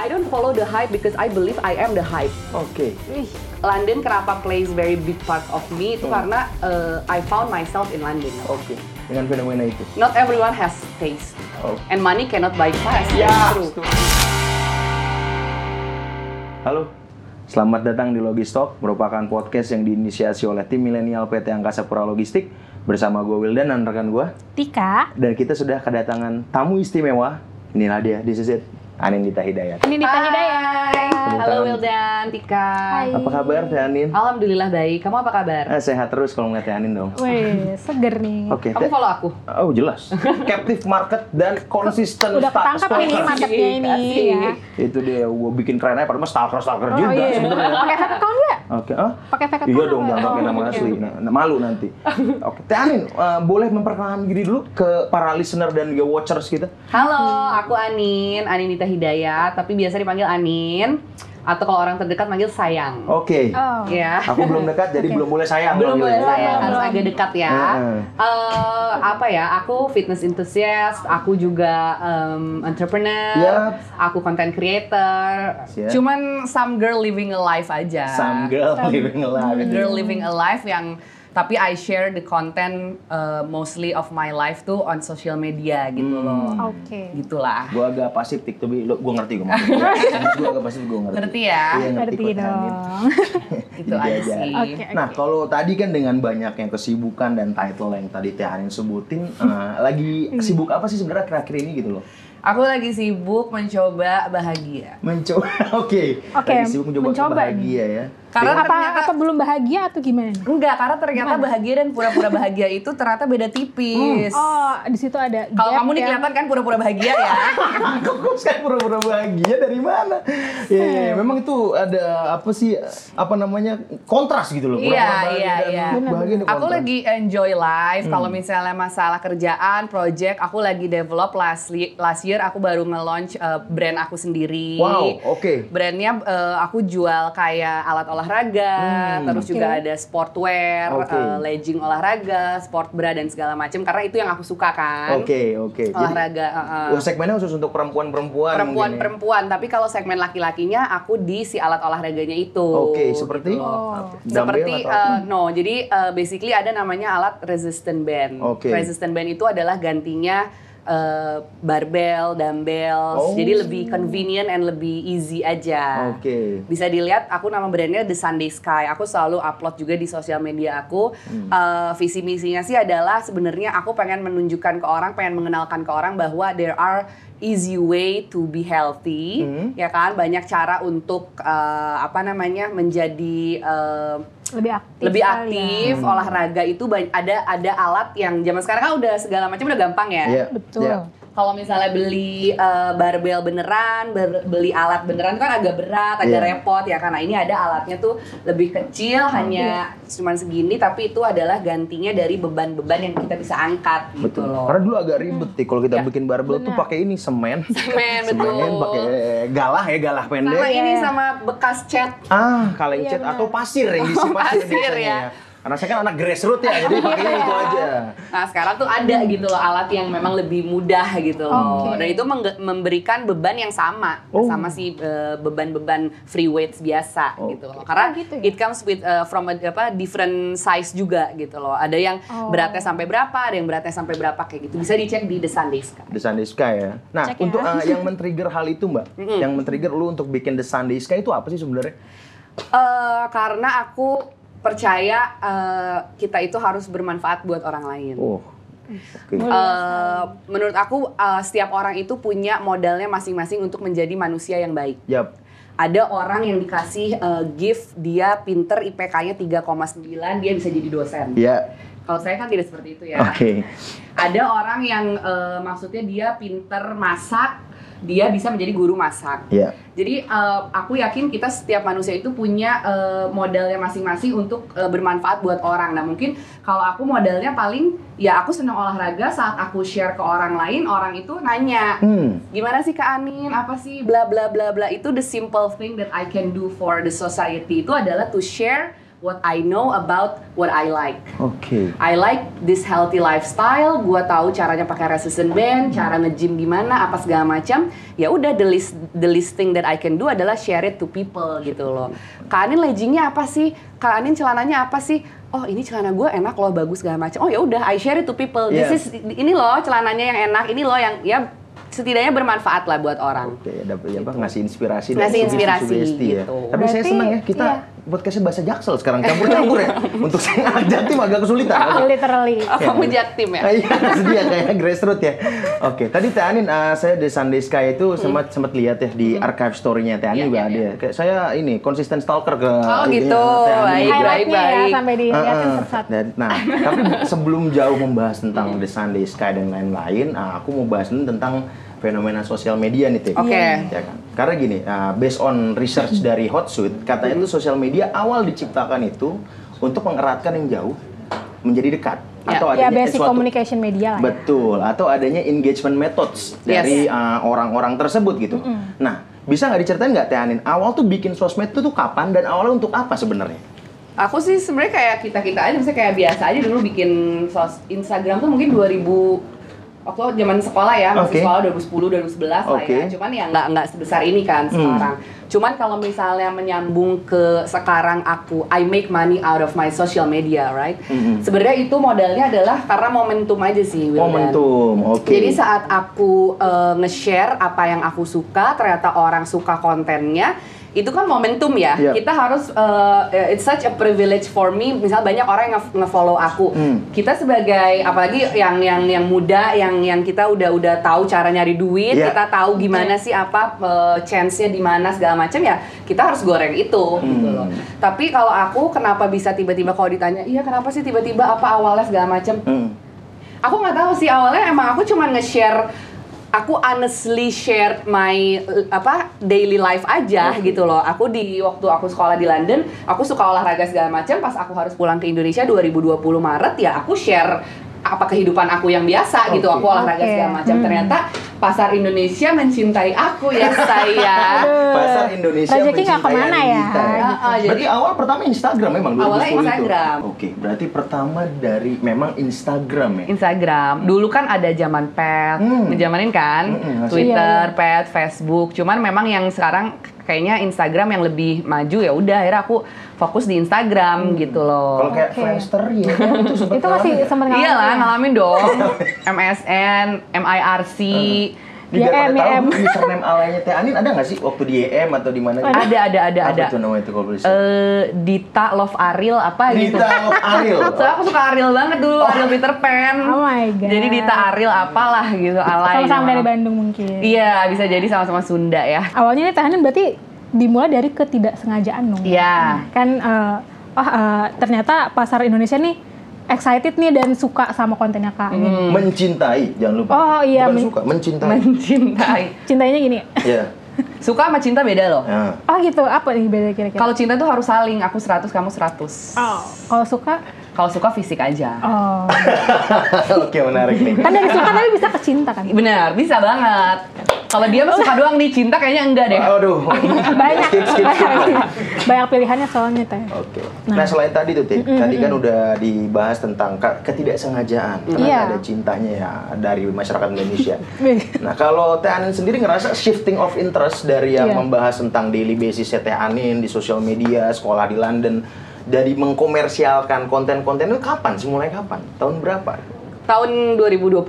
I don't follow the hype because I believe I am the hype. Oke. Wih, London kenapa plays very big part of me itu Hmm. karena uh, I found myself in London. Oke. Dengan fenomena itu. Not everyone has taste. Oh. And money cannot buy class. Ya. True. Halo. Selamat datang di Logistalk, merupakan podcast yang diinisiasi oleh tim milenial PT Angkasa Pura Logistik bersama gue Wildan dan rekan gue. Tika. Dan kita sudah kedatangan tamu istimewa. Inilah dia, this is it, Anindita Hidayat. Ini Dita Hidayat. Halo. Wildan, Tika. Hai. Apa kabar Teh Anin? Alhamdulillah baik. Kamu apa kabar? Eh, sehat terus kalau ngeliat Teh Anin dong. Wih, seger nih. Oke, Kamu Teh. follow aku? Oh jelas. Captive market dan konsisten Udah ketangkap ini stalker. marketnya ini ya. Itu dia, gue bikin keren aja, padahal mah stalker-stalker Oh juga iya. sebenarnya. Pakai fake account nggak? Oke, ah? Pakai fake account? Iya dong, jangan pakai Oh, nama asli. Nah, nah, malu nanti. Oke, Teh Anin, eh, boleh memperkenalkan diri dulu ke para listener dan juga watchers kita? Halo, aku Anin, Aninita Hidayat, tapi biasa dipanggil Anin. Atau kalau orang terdekat manggil sayang. Oke. Oh. Ya. Aku belum dekat, jadi Oke. belum boleh sayang. Belum boleh manggilnya. sayang, harus Belum. agak dekat ya. Heeh. Eh, apa ya? Aku fitness enthusiast, aku juga em, entrepreneur, Yap. aku content creator. Siap. Cuman some girl living a life aja. Some girl living a life. girl living a life yang tapi I share the content uh, mostly of my life tuh on social media gitu Hmm. loh. Oke. Gitulah. Gue agak pasif, Tik, tapi lo, gue ngerti gue maksudnya. gue agak pasif, gue ngerti. Ngerti ya? Iya, Ngerti Anin. dong. Gitu aja sih. Oke. Nah, kalau tadi kan dengan banyak yang kesibukan dan title yang tadi Teh Anin sebutin, eh, lagi sibuk apa sih sebenarnya akhir-akhir ini gitu loh? Aku lagi sibuk mencoba bahagia. Mencoba, oke. Oke, Lagi sibuk mencoba, mencoba bahagia ya. Karena apa ternyata apa belum bahagia atau gimana? enggak, karena ternyata bahagia dan pura-pura bahagia itu ternyata beda tipis. Oh, di situ ada Kalau kamu nih yang- kelihatan kan pura-pura bahagia ya. Kok saya pura-pura bahagia dari mana? Ya, ya, ya, memang itu ada apa sih apa namanya kontras gitu loh. Iya, Pura-pura bahagia iya, dan iya. Aku lagi enjoy life. Kalau Hmm. misalnya masalah kerjaan, project, aku lagi develop last last year aku baru nge-launch uh, brand aku sendiri. Wow, oke. Brandnya uh, aku jual kayak alat olahraga, Hmm. terus Oke. juga ada sportwear, Oke. uh, legging olahraga, sport bra dan segala macam. Karena itu yang aku suka kan. Oke, oke. Jadi, Olahraga. uh, uh. oh, segmennya khusus untuk perempuan-perempuan. mungkin ya? Perempuan-perempuan, tapi kalau segmen laki-lakinya aku di si alat olahraganya itu. Oke, seperti gitu. Oh. dumbbell Seperti uh, no, jadi uh, basically ada namanya alat resistant band. Oke. Resistant band itu adalah gantinya uh, barbell, dumbbells. Oh. Jadi lebih convenient and lebih easy aja. Oke. Bisa dilihat aku nama brandnya The Sunday Sky. Aku selalu upload juga di sosial media aku. Hmm. Uh, visi misinya sih adalah sebenarnya aku pengen menunjukkan ke orang, pengen mengenalkan ke orang bahwa there are easy way to be healthy, Hmm. ya kan? Banyak cara untuk uh, apa namanya menjadi uh, lebih aktif. lebih sekali aktif Hmm. olahraga itu ada ada alat yang zaman sekarang kan udah segala macam udah gampang ya. Iya. Betul. iya. Kalau misalnya beli uh, barbel beneran, ber- beli alat beneran kan agak berat, agak Iya. repot ya karena ini ada alatnya tuh lebih kecil, hanya cuman segini tapi itu adalah gantinya dari beban-beban yang kita bisa angkat gitu Betul. loh. Karena dulu agak ribet nih kalau kita Ya. bikin barbel tuh Benar. pakai ini semen. Semen, betul. Semen pakai galah ya, galah pendek. Sama ini Iya. sama bekas cat Ah, kaleng Iya, cat atau pasir yang diisi pasir, Pasir, ya. Karena saya kan anak grassroots ya, jadi pakainya itu aja. Nah sekarang tuh ada gitu loh alat yang memang lebih mudah gitu loh. Oke. Dan itu memberikan beban yang sama Oh. sama si eh, beban-beban free weights biasa Oh, gitu loh. Karena Oh, gitu ya? it comes with eh, from a, apa different size juga gitu loh. Ada yang Oh. beratnya sampai berapa, ada yang beratnya sampai berapa kayak gitu. Bisa dicek di The Sunday Sky. The Sunday Sky ya. Nah, Cek ya. untuk eh, yang men-trigger hal itu, Mbak, yang men-trigger lu untuk bikin The Sunday Sky itu apa sih sebenarnya? Eh, karena aku percaya eh, kita itu harus bermanfaat buat orang lain. Oh. Eh, menurut aku eh, setiap orang itu punya modalnya masing-masing untuk menjadi manusia yang baik. Yap. Ada orang yang dikasih eh, gift dia pinter IPK-nya 3,9 dia bisa jadi dosen. Ya. Kalau saya kan tidak seperti itu ya. Oke. Ada orang yang eh, maksudnya dia pinter masak, dia bisa menjadi guru masak. Ya. Jadi eh, aku yakin kita setiap manusia itu punya eh, modalnya masing-masing untuk eh, bermanfaat buat orang. Nah mungkin kalau aku modalnya paling ya aku senang olahraga saat aku share ke orang lain, orang itu nanya Hmm. gimana sih Kak Anin, apa sih bla bla bla bla itu the simple thing that I can do for the society itu adalah to share what I know about what I like. Oke. I like this healthy lifestyle. Gua tahu caranya pakai resistant band, cara nge-gym gimana, apa segala macam. Ya udah the least the least thing that I can do adalah share it to people gitu loh. Kak Anin leggingnya apa sih? Kak Anin celananya apa sih? Oh ini celana gue enak loh bagus segala macam. Oh ya udah I share it to people. Yeah. This is ini loh celananya yang enak. Ini loh yang ya setidaknya bermanfaat lah buat orang. Oke, dapat ya, apa ngasih inspirasi Ngasih dan inspirasi, ya. gitu. Tapi saya Berarti, senang ya kita iya. Podcastnya bahasa Jaksel sekarang campur-campur ya. Untuk saya anak jaktim agak kesulitan. Literally. Oh, kamu jaktim ya? Ah, Iya, sedia kayak grassroots ya. Oke, tadi Teh Anin, uh, saya di Sunday Sky itu sempat sempat lihat ya di archive story-nya Teh Anin Iya, juga iya, ada. ya. Kayak saya ini konsisten stalker ke Oh, gitu. Baik. Highlightnya ya sampai Heeh. satu-satu. Dan- Nah, tapi sebelum jauh membahas tentang The Sunday Sky dan lain-lain, ah, aku mau bahas tentang fenomena sosial media nih, Teh. Oke. Ya kan? Karena gini, ah, based on research dari Hotsuite, katanya itu sosial media awal diciptakan itu untuk mengeratkan yang jauh menjadi dekat Ya. atau Ya adanya basic suatu communication media lah ya. Betul, atau adanya engagement methods Yes. dari uh, orang-orang tersebut gitu. Nah, bisa nggak diceritain nggak Teh Anin, awal tuh bikin sosmed itu tuh kapan dan awalnya untuk apa sebenarnya? Aku sih sebenarnya kayak kita kita aja, misalnya kayak biasa aja dulu bikin sos Instagram tuh mungkin 2000 waktu zaman sekolah ya, masih sekolah 2010 2011 lah Oke. ya. Cuman ya nggak nggak sebesar ini kan sekarang. Cuman kalau misalnya menyambung ke sekarang aku I make money out of my social media, right? Mhm. Sebenarnya itu modalnya adalah karena momentum aja sih, Wildan. Momentum, oke. Jadi saat aku eh, nge-share apa yang aku suka, ternyata orang suka kontennya, itu kan momentum ya. Iya. Kita harus eh, it's such a privilege for me. Misal banyak orang yang nge- nge-follow aku. Hmm. Kita sebagai apalagi yang yang yang muda, yang yang kita udah udah tahu cara nyari duit, Iya. kita tahu gimana sih apa eh, chance-nya di mana segala macam ya. Kita harus goreng itu gitu Hmm. loh. Tapi kalau aku kenapa bisa tiba-tiba kalau ditanya, "Iya, kenapa sih tiba-tiba apa awalnya segala macam?" Hmm. Aku nggak tahu sih awalnya emang aku cuma nge-share aku honestly share my apa daily life aja gitu loh. Aku di waktu aku sekolah di London, aku suka olahraga segala macam. Pas aku harus pulang ke Indonesia 2020 Maret ya aku share apa kehidupan aku yang biasa gitu. Oke. Aku olahraga Oke. segala macam. Hmm. Ternyata pasar Indonesia mencintai aku ya sayang. Aduh. Pasar Indonesia Rezeki nggak mencintai ke mana ya. Ah, Berarti jadi- awal pertama Instagram memang 2010 Awalnya itu? Instagram. Oke, berarti pertama dari memang Instagram ya. Instagram. Dulu kan ada zaman pet, Hmm. ngejamanin kan, Hmm, masih. Twitter, Iya, pet, Facebook. Cuman memang yang sekarang kayaknya Instagram yang lebih maju ya udah akhirnya aku fokus di Instagram gitu loh. Hmm. Kalau kayak Oke. Friendster ya, itu sempat Itu masih ngalamin ya? sempat ngalamin Iya lah, ya? ngalamin dong. MSN, MIRC. Biar YM, pada tahu YM. username alanya Teh Anin ada nggak sih waktu di YM atau di mana? Ada, ada, ada, Apa ada. tuh namanya itu kalau boleh? Eh, Dita Love Ariel apa gitu. Dita Love Ariel. Soalnya aku suka Ariel banget dulu, Ariel Peter Pan. Oh my God. Jadi Dita Ariel apalah gitu alay. Sama-sama dari Bandung mungkin. Iya, bisa jadi sama-sama Sunda ya. Awalnya nih tahanan berarti dimulai dari ketidaksengajaan dong. Iya. Kan eh, oh eh, ternyata pasar Indonesia nih excited nih dan suka sama kontennya Kak. Anin. Mencintai, jangan lupa. Oh, iya, Bukan men- suka, mencintai. Mencintai. Cintanya gini. Iya. Suka sama cinta beda loh. Ya. Oh gitu, apa nih beda kira-kira? Kalau cinta tuh harus saling, aku 100, kamu 100. Oh, kalau suka, Kalau suka fisik aja. oh. Oke, menarik nih. kan dari suka tapi bisa ke cinta kan? Benar, bisa banget. Kalau dia mah suka doang nih, cinta kayaknya enggak deh. Aduh. Banyak, Skip, skip, skip. banyak, banyak pilihannya soalnya teh. Oke. Nah, selain tadi tuh, Teh, tadi kan udah dibahas tentang ke- ketidaksengajaan karena Iya. ada cintanya ya dari masyarakat Indonesia. Nah, kalau Teh Anin sendiri ngerasa shifting of interest dari yang Iya. membahas tentang daily basis Teh Anin di sosial media, sekolah di London, dari mengkomersialkan konten-konten itu kapan sih? Mulai kapan? Tahun berapa? Tahun 2020,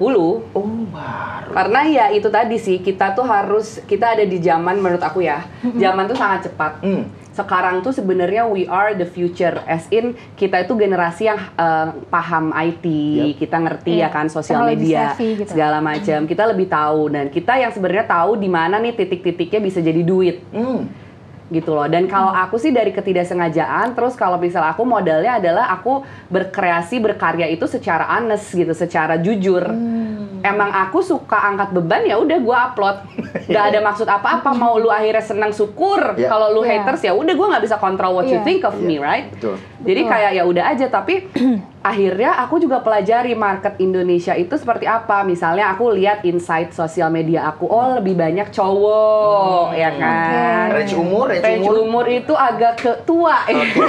Oh, baru. karena ya itu tadi sih, kita tuh harus, kita ada di zaman menurut aku ya, zaman tuh sangat cepat. Hmm. Sekarang tuh sebenarnya we are the future, as in kita itu generasi yang eh, paham IT, Yep. kita ngerti Iya, ya kan sosial media, savvy gitu. segala macam. Kita lebih tahu dan kita yang sebenarnya tahu di mana nih titik-titiknya bisa jadi duit. Hmm. Gitu loh. Dan kalau aku sih dari ketidaksengajaan, terus kalau misal aku modalnya adalah aku berkreasi, berkarya itu secara honest gitu, secara jujur. emang aku suka angkat beban ya udah gue upload nggak ada maksud apa-apa mau lu akhirnya senang syukur Ya. kalau lu Iya. haters ya udah gue nggak bisa kontrol what you Iya. think of Iya, me right betul. jadi Betul. kayak ya udah aja tapi akhirnya aku juga pelajari market Indonesia itu seperti apa misalnya aku lihat insight sosial media aku oh lebih banyak cowok ya kan Oke. Range umur, range, range umur. umur itu agak ke tua Oke,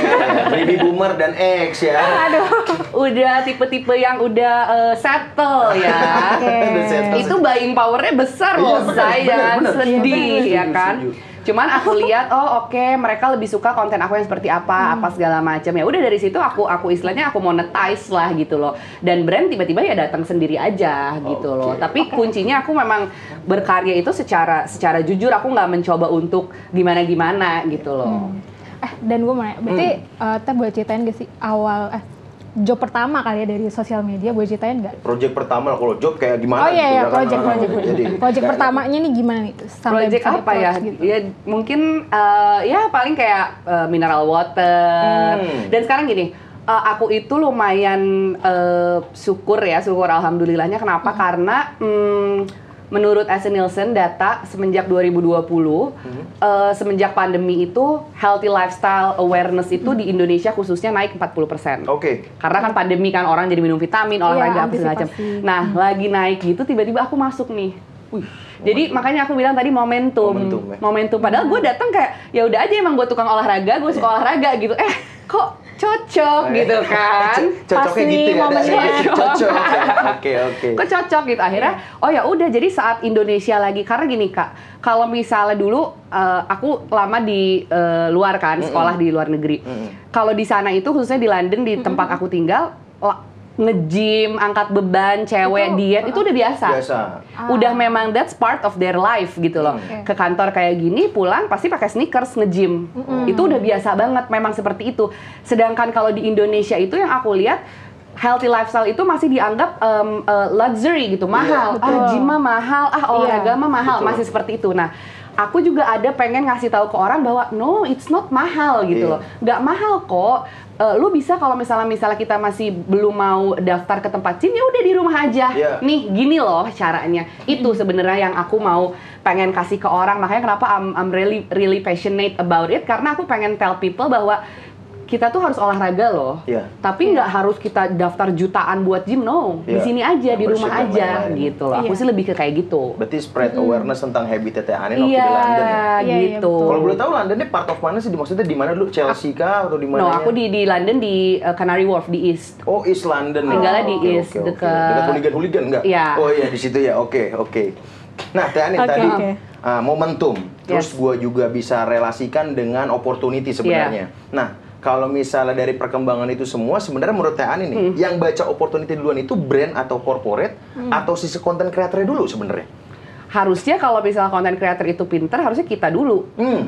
baby boomer dan X ya. Aduh. udah tipe-tipe yang udah eh, settle ya settle. itu buying powernya besar Iya, loh bener, saya bener, sedih Setuju, ya kan setuju. Cuman aku lihat oh oke mereka lebih suka konten aku yang seperti apa apa segala macam. Ya udah dari situ aku aku istilahnya aku monetize lah gitu loh. Dan brand tiba-tiba ya datang sendiri aja gitu loh. Oke. tapi kuncinya aku memang berkarya itu secara secara jujur aku nggak mencoba untuk gimana gimana gitu loh. Eh, dan gue mau nanya, berarti eh, Teh boleh ceritain gak sih awal, eh, job pertama kali ya dari sosial media, boleh ceritain nggak? Project pertama kalau job kayak gimana? Oh iya, gitu, iya, ya kan? project, Ah, project. Jadi, project pertamanya nih gimana nih? Sampai Project apa ya? gitu. Ya mungkin eh, ya paling kayak eh, mineral water. Hmm. Dan sekarang gini, eh, aku itu lumayan eh, syukur ya, syukur alhamdulillahnya kenapa? Karena hmm, menurut S. Nielsen data semenjak 2020 eh, semenjak pandemi itu healthy lifestyle awareness itu di Indonesia khususnya naik 40%. Oke. Karena kan pandemi kan orang jadi minum vitamin, olahraga apa segala macam. Nah, lagi naik gitu tiba-tiba aku masuk nih. Wih. Jadi makanya aku bilang tadi momentum. Momentum, ya. Momentum. Padahal gue datang kayak ya udah aja emang gue tukang olahraga, gue suka olahraga gitu. Eh, kok cocok gitu kan? Cocoknya Pas nih gitu ya. momennya. Cocok. Oke, oke. Kok cocok gitu akhirnya oh ya udah jadi saat Indonesia lagi karena gini kak kalau misalnya dulu eh, aku lama di eh, luar kan sekolah di luar negeri Mm-mm. kalau di sana itu khususnya di London di tempat aku tinggal nge-gym, angkat beban, cewek, Itu, diet itu udah biasa. Biasa. Udah memang that's part of their life gitu loh. Oke. Ke kantor kayak gini pulang pasti pakai sneakers nge-gym. Itu udah biasa banget memang seperti itu. Sedangkan kalau di Indonesia itu yang aku lihat healthy lifestyle itu masih dianggap em, eh, luxury gitu, mahal. betul. ah, gym mah mahal, ah olahraga Iya, mah mahal, betul. masih seperti itu. Nah, aku juga ada pengen ngasih tahu ke orang bahwa no, it's not mahal gitu Iya. loh. Nggak mahal kok. Eh, lu bisa kalau misalnya misalnya kita masih belum mau daftar ke tempat gym ya udah di rumah aja. Iya. Nih gini loh caranya. Itu sebenarnya yang aku mau pengen kasih ke orang. Makanya kenapa I'm, I'm really really passionate about it karena aku pengen tell people bahwa kita tuh harus olahraga loh. Iya. Tapi nggak harus kita daftar jutaan buat gym no. Di Iya. sini aja di Membership rumah dan aja lain-lain. gitu loh. Aku Iya. sih lebih ke kayak gitu. Berarti spread awareness tentang habit Tete Anin waktu Iya, di London ya? Iya, iya, gitu. Kalau boleh tahu Londonnya part of mana sih? Maksudnya di mana dulu? Chelsea kah atau di mana? No, aku di di London di uh, Canary Wharf di East. Oh, East London. ya? Tinggalnya di Oke, East, oke. dekat- dekat hooligan-hooligan enggak? Iya. Oh iya di situ ya. Oke, oke. Nah, Teh Anin Oke, tadi oke. ah, momentum. Terus Yes. gua juga bisa relasikan dengan opportunity sebenarnya. Iya. Nah, kalau misalnya dari perkembangan itu semua sebenarnya menurut Teh Anin nih, Hmm. yang baca opportunity duluan itu brand atau corporate atau sisi konten kreatornya dulu sebenarnya? Harusnya kalau misalnya content creator itu pinter, harusnya kita dulu. Hmm.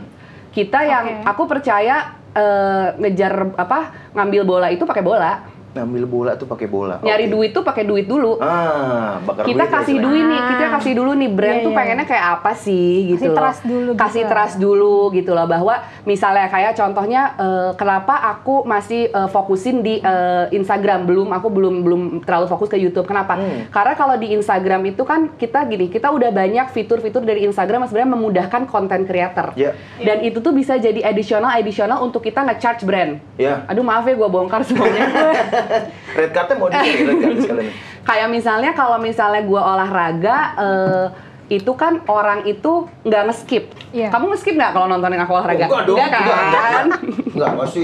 Kita yang aku percaya eh, ngejar apa ngambil bola itu pakai bola. Ngambil bola tuh pakai bola. Nyari Oke. duit tuh pakai duit dulu. Ah, bakar kita duit kasih duit nih, Ah. kita kasih dulu nih brand Iya, tuh iya. pengennya kayak apa sih gitu Kasih loh. trust dulu gitu. Kasih trust dulu gitu loh bahwa misalnya kayak contohnya eh, kenapa aku masih eh, fokusin di eh, Instagram belum aku belum belum terlalu fokus ke YouTube. Kenapa? Hmm. Karena kalau di Instagram itu kan kita gini, kita udah banyak fitur-fitur dari Instagram yang sebenarnya memudahkan konten creator. Ya. Dan itu tuh bisa jadi additional additional untuk kita nge-charge brand. Ya. Aduh maaf ya gue bongkar semuanya. Red cardnya mau di red card sekalian. kayak misalnya kalau misalnya gua olahraga eh, itu kan orang itu nggak nge-skip. Iya. Kamu nge-skip nggak kalau nontonin aku olahraga? Enggak dong, Nggak kan? enggak, enggak, enggak, pasti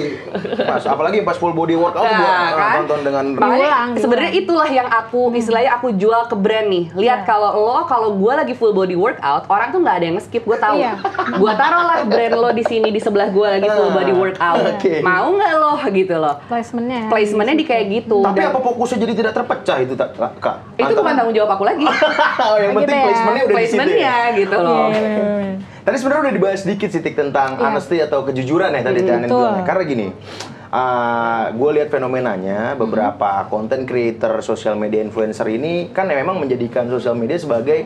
pas apalagi pas full body workout Nah, gua ah, kan? nonton dengan Makanya sebenarnya itulah yang aku istilahnya aku jual ke brand nih. Lihat Iya. kalau lo kalau gua lagi full body workout, orang tuh nggak ada yang nge-skip, gua tahu. Iya. gua taruh lah brand lo di sini di sebelah gua lagi full Ah, body workout. oke. Mau nggak lo gitu loh. Placementnya. ya. Placementnya di kayak gitu. Tapi Dan apa fokusnya jadi tidak terpecah itu tak kak? itu bukan tanggung jawab aku lagi. oh, yang Gitu penting ya. placementnya udah di situ. Placementnya Ya. gitu loh. bener. Tadi sebenarnya udah dibahas sedikit sih Tik, tentang Iya. honesty atau kejujuran ya tadi Hmm, Tianin bilang. ya. Karena gini, gue lihat fenomenanya beberapa content creator, social media influencer ini kan memang menjadikan sosial media sebagai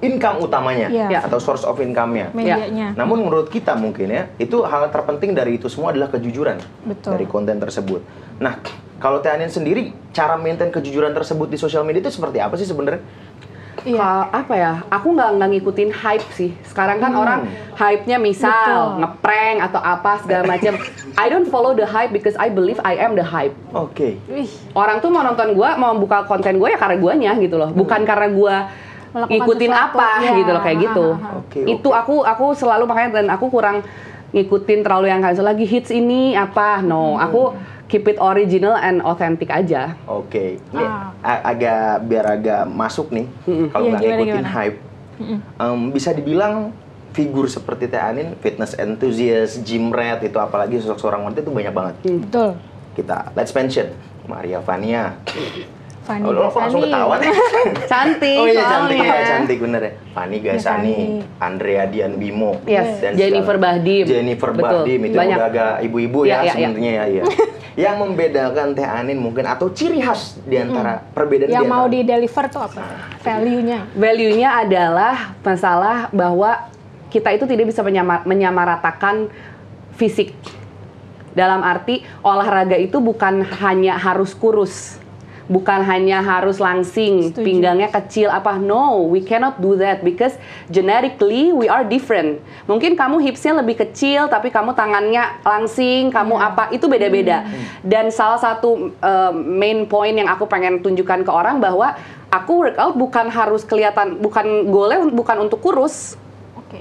income utamanya Iya. atau source of income-nya. Medianya. Namun menurut kita mungkin ya, itu hal terpenting dari itu semua adalah kejujuran Betul. dari konten tersebut. Nah, kalau Tianin sendiri, cara maintain kejujuran tersebut di sosial media itu seperti apa sih sebenarnya? Iya. Ka- apa ya? Aku nggak nggak ngikutin hype sih. Sekarang kan orang hype-nya misal Betul. ngeprank atau apa segala macam. I don't follow the hype because I believe I am the hype. Oke. Wih, Orang tuh mau nonton gua, mau buka konten gue ya karena guanya gitu loh. Bukan karena gua Melakukan ngikutin sesuatu. apa Iya. gitu loh kayak gitu. Oke, Itu aku aku selalu makanya dan aku kurang ngikutin terlalu yang kayak lagi hits ini apa. No, aku keep it original and authentic aja. Oke. Ini Ah. agak biar agak masuk nih. Kalau Iya, nggak ngikutin gimana? hype, em, bisa dibilang figur seperti Teh Anin, fitness enthusiast, gym rat itu apalagi sosok seorang wanita itu banyak banget. betul. Kita let's mention Maria Vania. Fanny Oh, lo kok langsung Gasani. ketawa nih? Cantik. Oh iya cantik ya, cantik bener ya. Fanny Gasani, Gasani. Andrea Dian Bimo, Yes, dan Jennifer segala- Bahdim. Jennifer Betul, Bahdim itu banyak. udah agak ibu-ibu Iya, ya iya, iya. sebenarnya ya. iya. Yang membedakan Teh Anin mungkin atau ciri khas di antara perbedaan Yang mau di deliver tuh apa? Value-nya. Value-nya adalah masalah bahwa kita itu tidak bisa menyama- menyamaratakan fisik. Dalam arti olahraga itu bukan hanya harus kurus. Bukan hanya harus langsing, Setuju. pinggangnya kecil apa. No, we cannot do that because genetically we are different. Mungkin kamu hipsnya lebih kecil tapi kamu tangannya langsing, kamu apa, itu beda-beda. Dan salah satu uh, main point yang aku pengen tunjukkan ke orang bahwa aku workout bukan harus kelihatan, bukan goalnya bukan untuk kurus, Oke.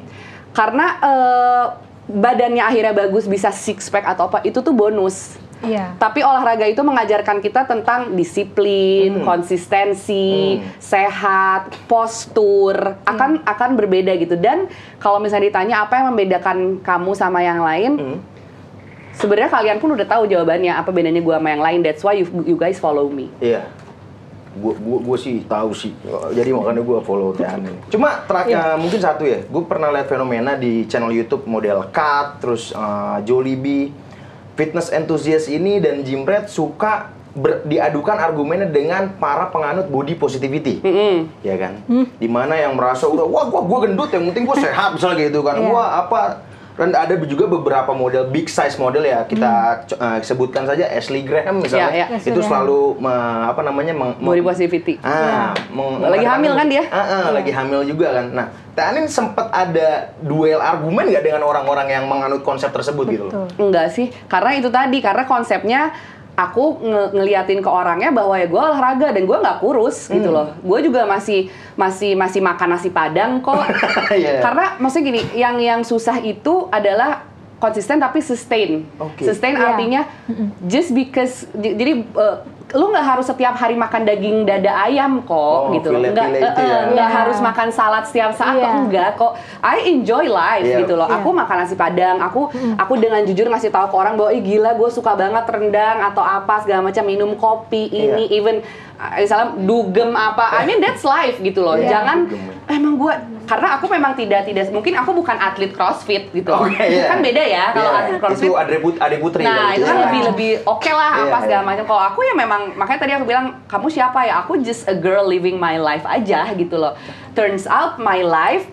karena eh, badannya akhirnya bagus bisa six pack atau apa itu tuh bonus. Iya. Tapi olahraga itu mengajarkan kita tentang disiplin, Hmm. konsistensi, Hmm. sehat, postur akan akan berbeda gitu. Dan kalau misalnya ditanya apa yang membedakan kamu sama yang lain, Hmm. sebenarnya kalian pun udah tahu jawabannya apa bedanya gua sama yang lain. That's why you, you guys follow me. Iya. Gua, gua, gua sih tahu sih. Jadi makanya gua follow Teh Anin. Cuma terakhir mungkin satu ya. Gue pernah lihat fenomena di channel YouTube model Cut, terus uh, Jollibee, fitness enthusiast ini dan gym rat suka ber- diadukan argumennya dengan para penganut body positivity. Mm-mm. ya kan? Di mana yang merasa udah wah gua gua gendut yang penting gua sehat misalnya gitu kan. Gua apa dan ada juga beberapa model big size model ya kita co- eh, sebutkan saja Ashley Graham misalnya Iya, iya. Ashley itu selalu me- apa namanya meng- meng- Body positivity. ah meng- Lagi hamil kan dia? Ah, ah, lagi hamil juga kan nah Teh Anin sempat ada duel argumen nggak dengan orang-orang yang menganut konsep tersebut gitu loh Betul. Enggak sih, karena itu tadi karena konsepnya aku nge- ngeliatin ke orangnya bahwa ya gue olahraga dan gue nggak kurus gitu Hmm. loh. Gue juga masih masih masih makan nasi padang kok. Iya. Karena maksudnya gini, yang yang susah itu adalah konsisten tapi sustain. Oke. Sustain Iya. artinya just because jadi eh, lu nggak harus setiap hari makan daging dada ayam kok Oh, gitu loh. Nggak file-file itu eh, eh, ya. nggak Iya. harus makan salad setiap saat kok Iya. enggak kok. I enjoy life Iya. gitu loh. Iya. Aku makan nasi padang, aku aku dengan jujur ngasih tahu ke orang bahwa ih gila gue suka banget rendang atau apa segala macam minum kopi ini Iya. even uh, misalnya dugem apa. I mean that's life gitu loh. Iya, Jangan dugem. emang gue karena aku memang tidak tidak mungkin aku bukan atlet CrossFit gitu. Oke, iya. Kan beda ya kalau Iya. atlet CrossFit. itu Ade Put Ade Putri Nah, itu kan ya. lebih lebih oke lah Iya, apa segala iya. macam. Kalau aku ya memang makanya tadi aku bilang kamu siapa ya? Aku just a girl living my life aja gitu loh. Turns out my life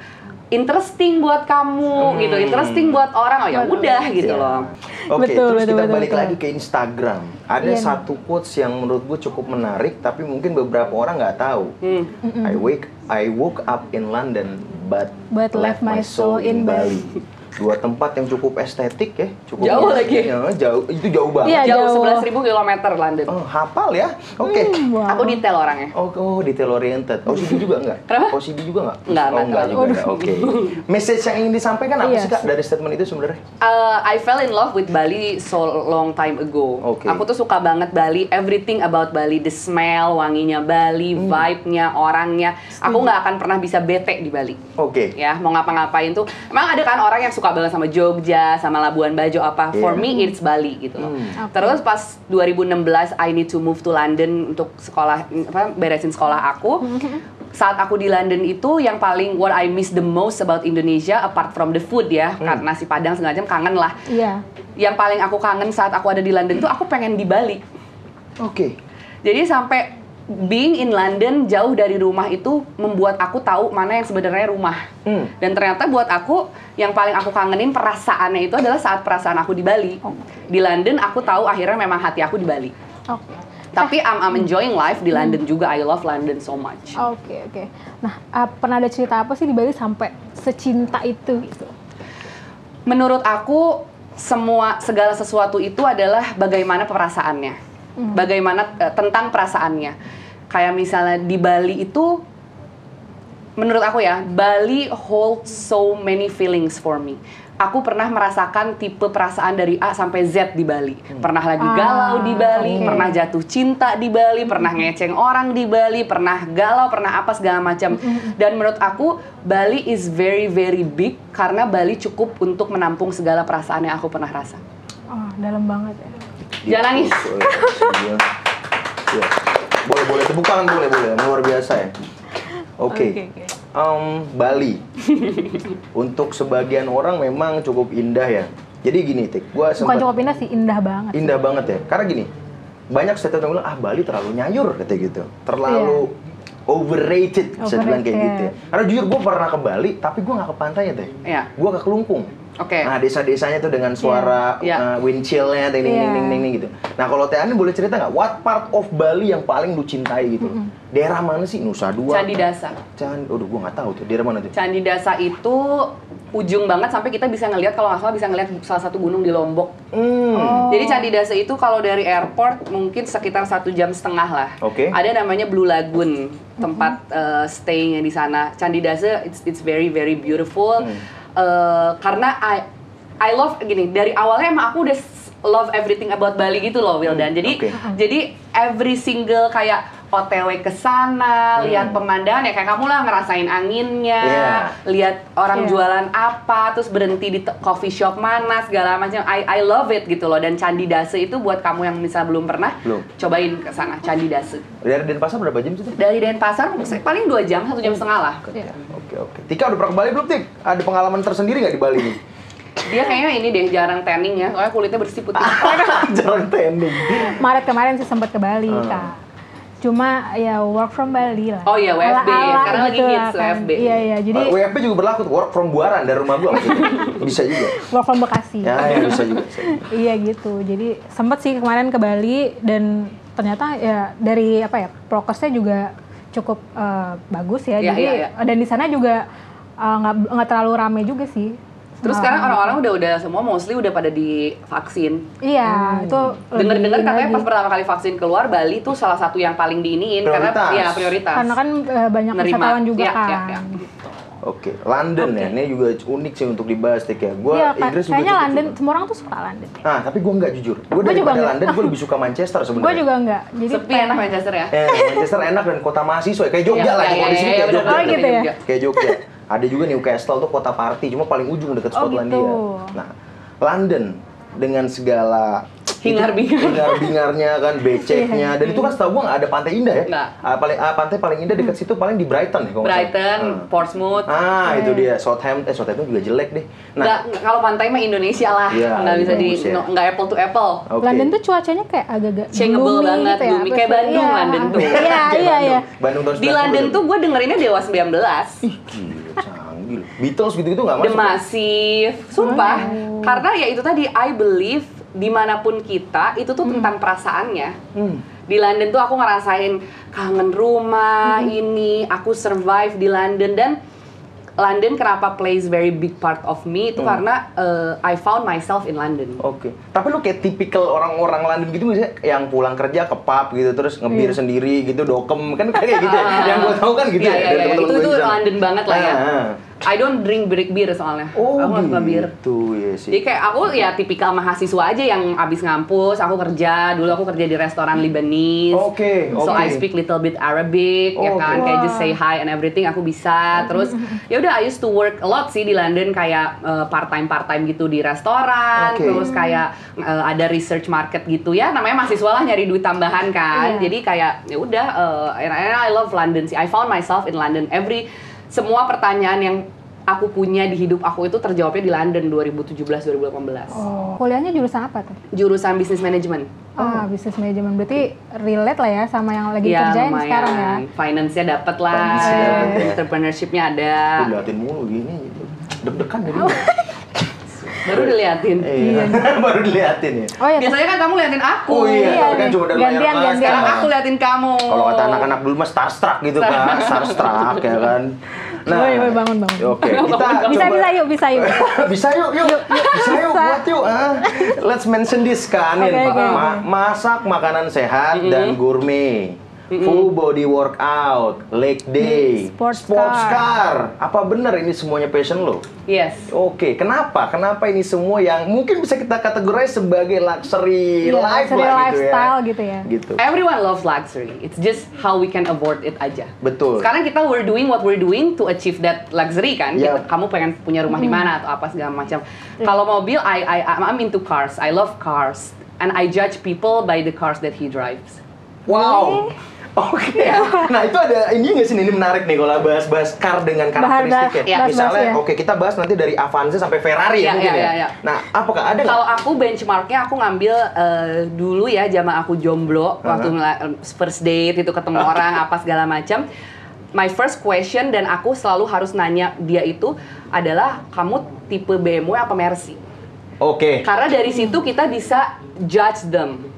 interesting buat kamu Hmm. gitu, interesting buat orang. Oh ya udah gitu Iya. loh. Oke, Betul, terus betul, kita betul, balik betul. lagi ke Instagram. Ada nih. satu quotes yang menurut gue cukup menarik, tapi mungkin beberapa orang nggak tahu. Hmm. I wake, I woke up in London, but, But left my soul in Bali. Dua tempat yang cukup estetik ya, cukup Jauh lagi. Ya, jauh, itu jauh banget. Iya, Jauh jauh. 11.000 kilometer London. Oh, hafal ya? Oke. Hmm, wow. Aku detail orangnya. Oh, oh, detail oriented. OCD juga enggak? Kenapa? OCD juga enggak? Enggak, oh, enggak enggak juga. enggak. Oke. Message yang ingin disampaikan apa Iya sih Kak dari statement itu sebenarnya? Uh, I fell in love with Bali so long time ago. Oke. Aku tuh suka banget Bali, everything about Bali, the smell, wanginya Bali, Hmm. vibe-nya, orangnya. Aku nggak akan pernah bisa bete di Bali. Oke. Ya, mau ngapa-ngapain tuh. Emang ada kan orang yang suka banget sama Jogja, sama Labuan Bajo apa. For Iya. me it's Bali gitu loh. Hmm. Oke. Terus pas 2016 I need to move to London untuk sekolah apa beresin sekolah aku. Saat aku di London itu yang paling what I miss the most about Indonesia apart from the food ya, Hmm. karena nasi Padang segala macam kangen lah. Iya. Yang paling aku kangen saat aku ada di London tuh aku pengen di Bali. Oke. Jadi sampai being in London jauh dari rumah itu membuat aku tahu mana yang sebenarnya rumah. Hmm. Dan ternyata buat aku yang paling aku kangenin perasaannya itu adalah saat perasaan aku di Bali. Oh. Di London aku tahu akhirnya memang hati aku di Bali. Oke. Tapi I'm, I'm enjoying life di London juga. I love London so much. Oke oke. Nah uh, pernah ada cerita apa sih di Bali sampai secinta itu gitu? Menurut aku semua segala sesuatu itu adalah bagaimana perasaannya, bagaimana eh, tentang perasaannya. Kayak misalnya di Bali itu, menurut aku ya, Bali holds so many feelings for me. Aku pernah merasakan tipe perasaan dari A sampai Z di Bali. Pernah lagi Ah, galau di Bali, oke. pernah jatuh cinta di Bali, pernah ngeceng orang di Bali, pernah galau, pernah apa segala macam. Dan menurut aku Bali is very very big karena Bali cukup untuk menampung segala perasaan yang aku pernah rasa. Oh dalam banget ya. Jangan nangis. Iya. Iya. Boleh, boleh. Tepuk tangan boleh, boleh. Luar biasa ya. Oke. Oke. Em, Bali. Untuk sebagian orang memang cukup indah ya. Jadi gini, Tik. Gua Bukan sempat cukup indah sih, indah banget. indah banget ya. Karena gini, banyak statement yang bilang, ah Bali terlalu nyayur, kata gitu. Terlalu overrated, saya bilang kayak Iya. Overrated. gitu. ya. Karena jujur gue pernah ke Bali, tapi gue nggak ke pantainya teh. Iya. Gue ke Kelungkung. Oke. Nah desa-desanya tuh dengan suara Iya. uh, wind chill-nya, ting ting ting Iya. ting ting ting gitu. Nah kalau Teh Ani boleh cerita nggak, what part of Bali yang paling lu cintai gitu? Daerah mana sih? Nusa Dua? Candi Dasa. Candi, aduh gue nggak tahu tuh. Daerah mana tuh? Candi Dasa itu ujung banget sampai kita bisa ngelihat kalau nggak salah bisa ngelihat salah satu gunung di Lombok. Hmm. Oh. Jadi Candi Dasa itu kalau dari airport mungkin sekitar satu jam setengah lah. Oke. Ada namanya Blue Lagoon tempat uh, stay-nya di sana. Candi Dasa it's it's very very beautiful. Hmm. Uh, karena I I love gini dari awalnya emang aku udah love everything about Bali gitu loh Wildan. Jadi oke. jadi every single kayak OTW ke sana, lihat pemandangan ya kayak kamu lah ngerasain anginnya, Hmm. Iya. lihat orang Iya. jualan apa, terus berhenti di coffee shop mana segala macam. I I love it gitu loh. Dan Candi Dase itu buat kamu yang misalnya belum pernah, Belum. cobain ke sana Candi Dase. Dari Denpasar berapa jam sih? Dari Denpasar paling dua jam, satu jam setengah lah. Oke oke. Tika udah pernah ke Bali belum Tik? Ada pengalaman tersendiri nggak di Bali nih? Dia kayaknya ini deh jarang tanning ya, soalnya kulitnya bersih putih. Jarang trending. Maret kemarin sih sempat ke Bali, Hmm. Kak. Cuma ya work from Bali lah. Oh iya, WFB. Ala-ala Sekarang lagi gitu hits lah kan. WFB. Iya, iya. Jadi Uh, WFP juga berlaku tuh, work from Buaran dari rumah gua maksudnya. bisa juga. work from Bekasi. Ya, ya bisa juga. Bisa. Iya gitu. Jadi sempat sih kemarin ke Bali dan ternyata ya dari apa ya prokesnya juga cukup eh, bagus ya. Iya, Jadi iya, iya. dan di sana juga eh, nggak nggak terlalu rame juga sih. Terus Nah, sekarang orang-orang udah udah semua mostly udah pada divaksin. Iya itu Dengar-dengar katanya lagi. pas pertama kali vaksin keluar Bali tuh salah satu yang paling diiniin karena Prioritas. ya prioritas. karena kan eh, banyak Nerima. wisatawan juga Iya, kan. iya, iya. Oke, London ya, ini juga unik sih untuk dibahas Tik ya. Gua kan. Inggris juga kayaknya cukup London, suka. semua orang tuh suka London. Ah, tapi gua nggak jujur. Gua Gua juga nggak. London, gua lebih suka Manchester sebenarnya. Gue juga enggak. Jadi Sepi enak Manchester ya. Eh, Manchester enak dan kota mahasiswa ya. kayak Jogja Iya, lah, kalau di iya, sini iya, kayak Jogja. Oh, gitu ya? Jogja. Kayak Jogja. Ada juga Newcastle tuh kota party, cuma paling ujung dekat Oh, Skotlandia. gitu. Nah, London dengan segala Hingar-bingar. hingar-bingarnya kan, beceknya, dan itu kan setahu gua nggak ada pantai indah ya. Nggak. Ah, paling ah, pantai paling indah dekat situ paling di Brighton ya kalau. Brighton, Ah. Portsmouth. Ah, itu dia Southampton. Eh, Southampton juga jelek deh. Nah, Nggak, kalau pantai mah Indonesia lah, Iya, nggak bisa di, ya. no- nggak apple to apple. oke. London tuh cuacanya kayak agak-agak Changeable gloomy banget, gitu ya. gloomy. Kayak Bandung, iya. London tuh. Iya, iya, iya. Bandung. Bandung tahun Di 90 London tuh. tuh gue dengerinnya Dewa 19. Gila. Beatles gitu-gitu nggak The masuk. ya? Massive, sumpah. Karena ya itu tadi, I believe di mana pun kita itu tuh tentang perasaannya. Hmm. Di London tuh aku ngerasain kangen rumah ini, aku survive di London dan London kenapa plays very big part of me itu karena uh, I found myself in London. Oke. Tapi lu kayak tipikal orang-orang London gitu misalnya yang pulang kerja ke pub gitu terus ngebir sendiri gitu dokem kan kayak gitu ya. yang gue tahu kan gitu Iya, ya. dari iya. temen-temen Itu gua itu sana. London banget lah ya. Ah, ah. I don't drink break beer soalnya. Oh, aku nggak suka bir. gitu ya sih. Jadi kayak aku ya tipikal mahasiswa aja yang abis ngampus, aku kerja, dulu aku kerja di restoran Lebanese. Oke, So oke. I speak little bit Arabic, ya Oh, kan, oke. kayak just say hi and everything aku bisa. Terus ya udah I used to work a lot sih di London kayak part time part time gitu di restoran, Oke. terus kayak eh, ada research market gitu ya, namanya mahasiswa lah nyari duit tambahan kan. Iya. Jadi kayak ya udah, eh, and I I love London sih. I found myself in London. Every semua pertanyaan yang aku punya di hidup aku itu terjawabnya di London 2017-2018. Oh, kuliahnya jurusan apa tuh? Jurusan business management. Ah, bisnis manajemen. Berarti relate lah ya sama yang lagi Ya kerjain lumayan. sekarang ya. Finance-nya dapet lah, Finance-nya dapet ya. entrepreneurship-nya ada. Gue liatin mulu gini gitu. Deg-degan jadi. Baru udah diliatin. Iya. Baru diliatin ya. Oh ya. Biasanya kan kamu liatin aku. Oh iya, Iya, tapi kan cuma dari Gantian, layar gantian. Sekarang aku liatin kamu. Kalau kata anak-anak dulu mah starstruck gitu kan, starstruck ya kan. Woi, woi, bangun, bangun. Oke, kita Bisa coba bisa yuk, bisa yuk. bisa yuk, yuk, bisa yuk, Bisa. buat yuk. Ah. Let's mention this kan, Oke, oke, Ma- masak makanan sehat dan gourmet. Full body workout, leg day, Sports car. Apa benar ini semuanya passion lo? Yes. Oke, kenapa? Kenapa ini semua yang mungkin bisa kita kategorize sebagai luxury Iya, life luxury lah lifestyle gitu gitu ya. ya. Gitu. Everyone loves luxury. It's just how we can afford it aja. Betul. Sekarang kita we're doing what we're doing to achieve that luxury kan. Yeah. Kita- kamu pengen punya rumah di mana atau apa segala macam. Kalau mobil, I, I I'm into cars. I love cars, and I judge people by the cars that he drives. Wow. Oke. Nah itu ada ini nggak sih ini menarik nih kalau bahas-bahas car dengan karakteristiknya. Bahas- Misalnya, ya. oke kita bahas nanti dari Avanza sampai Ferrari ya Iya, mungkin iya, ya. iya, iya. Nah apakah ada? Kalau aku benchmarknya aku ngambil eh, dulu ya zaman aku jomblo waktu ngela- first date itu ketemu orang apa segala macam. My first question dan aku selalu harus nanya dia itu adalah kamu tipe BMW apa Mercy? Oke. Karena dari situ kita bisa judge them.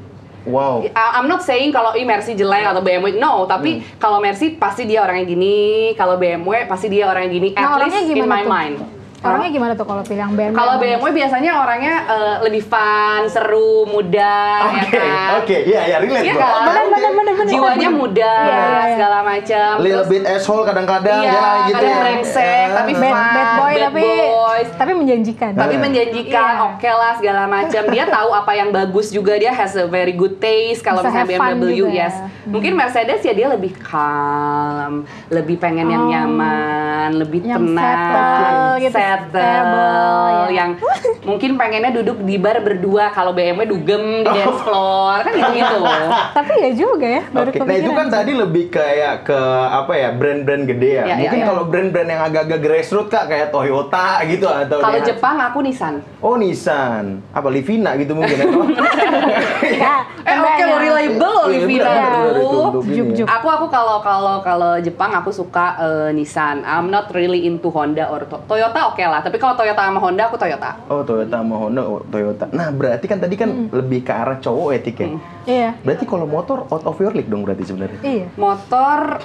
Wow. I- I'm not saying kalau i Mercy jelek atau BMW, no. Tapi Hmm. kalau Mercy pasti dia orangnya gini, kalau BMW pasti dia orangnya gini. At Nah, least in my tuh? mind. Orangnya gimana tuh kalau pilih yang BMW? Kalau BMW biasanya orangnya eh, lebih fun, seru, muda, ya Oke, kan. oke, iya ya relate Iya kan? Bener, bener, bener, bener. Jiwanya muda, Iya, iya, iya. segala macam. Little bit asshole kadang-kadang Iya, ya gitu kadang ya. brengsek, Ya. tapi bad, fun, bad boy bad tapi boys. tapi menjanjikan. tapi Nah. menjanjikan Iya. oke lah segala macam dia tahu apa yang bagus juga dia has a very good taste kalau misalnya BMW juga. yes mungkin Mercedes ya dia lebih calm lebih pengen yang Oh. nyaman lebih Yang tenang settle gitu, settle, stable, ya. yang mungkin pengennya duduk di bar berdua kalau BMW dugem di dance floor kan gitu gitu Tapi ya juga ya, baru Oke, nah itu kan kepikiran. tadi lebih kayak ke apa ya brand-brand gede ya. Iya, iya, Mungkin iya. kalau brand-brand yang agak-agak grassroots kak kayak Toyota gitu atau kalau kayak- Jepang aku Nissan Oh Nissan, apa Livina gitu mungkin ya? Ya, eh oke tandanya. lo reliable loh Iya, Livina ya. Aku aku kalau kalau kalau Jepang aku suka eh, Nissan. I'm not really into Honda or To- Toyota oke lah. Tapi kalau Toyota sama Honda aku Toyota. Oh Toyota sama Honda, oh, Toyota. Nah berarti kan tadi kan lebih ke arah cowok etik ya. Iya. Berarti kalau motor out of your league dong berarti sebenarnya. Iya. Motor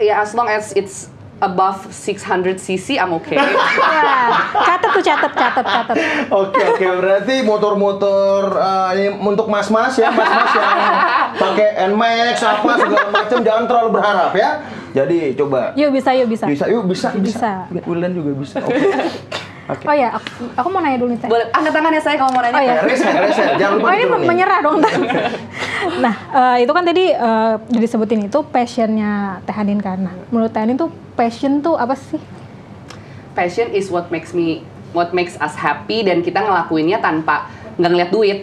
ya as long as it's above 600 cc I'm okay. Wah, catet tuh catet, catet, catet. Oke oke berarti motor-motor eh, ini untuk mas-mas ya mas-mas yang pakai Nmax apa segala macam jangan terlalu berharap ya. Jadi coba Yuk bisa, yuk bisa. bisa yuk bisa Bisa. bisa. Wildan juga bisa. Oke. Oke. Oh ya, aku, aku mau nanya dulu nih. Boleh angkat tangannya saya kalau mau nanya. Oh. Ya, reset reset jangan lupa Oh ini diturunin. menyerah dong. Nah, eh, itu kan tadi udah disebutin itu passionnya Teh Hanin. Nah, menurut Teh Hanin tuh passion tuh apa sih? Passion is what makes me what makes us happy dan kita ngelakuinnya tanpa nggak ngeliat duit.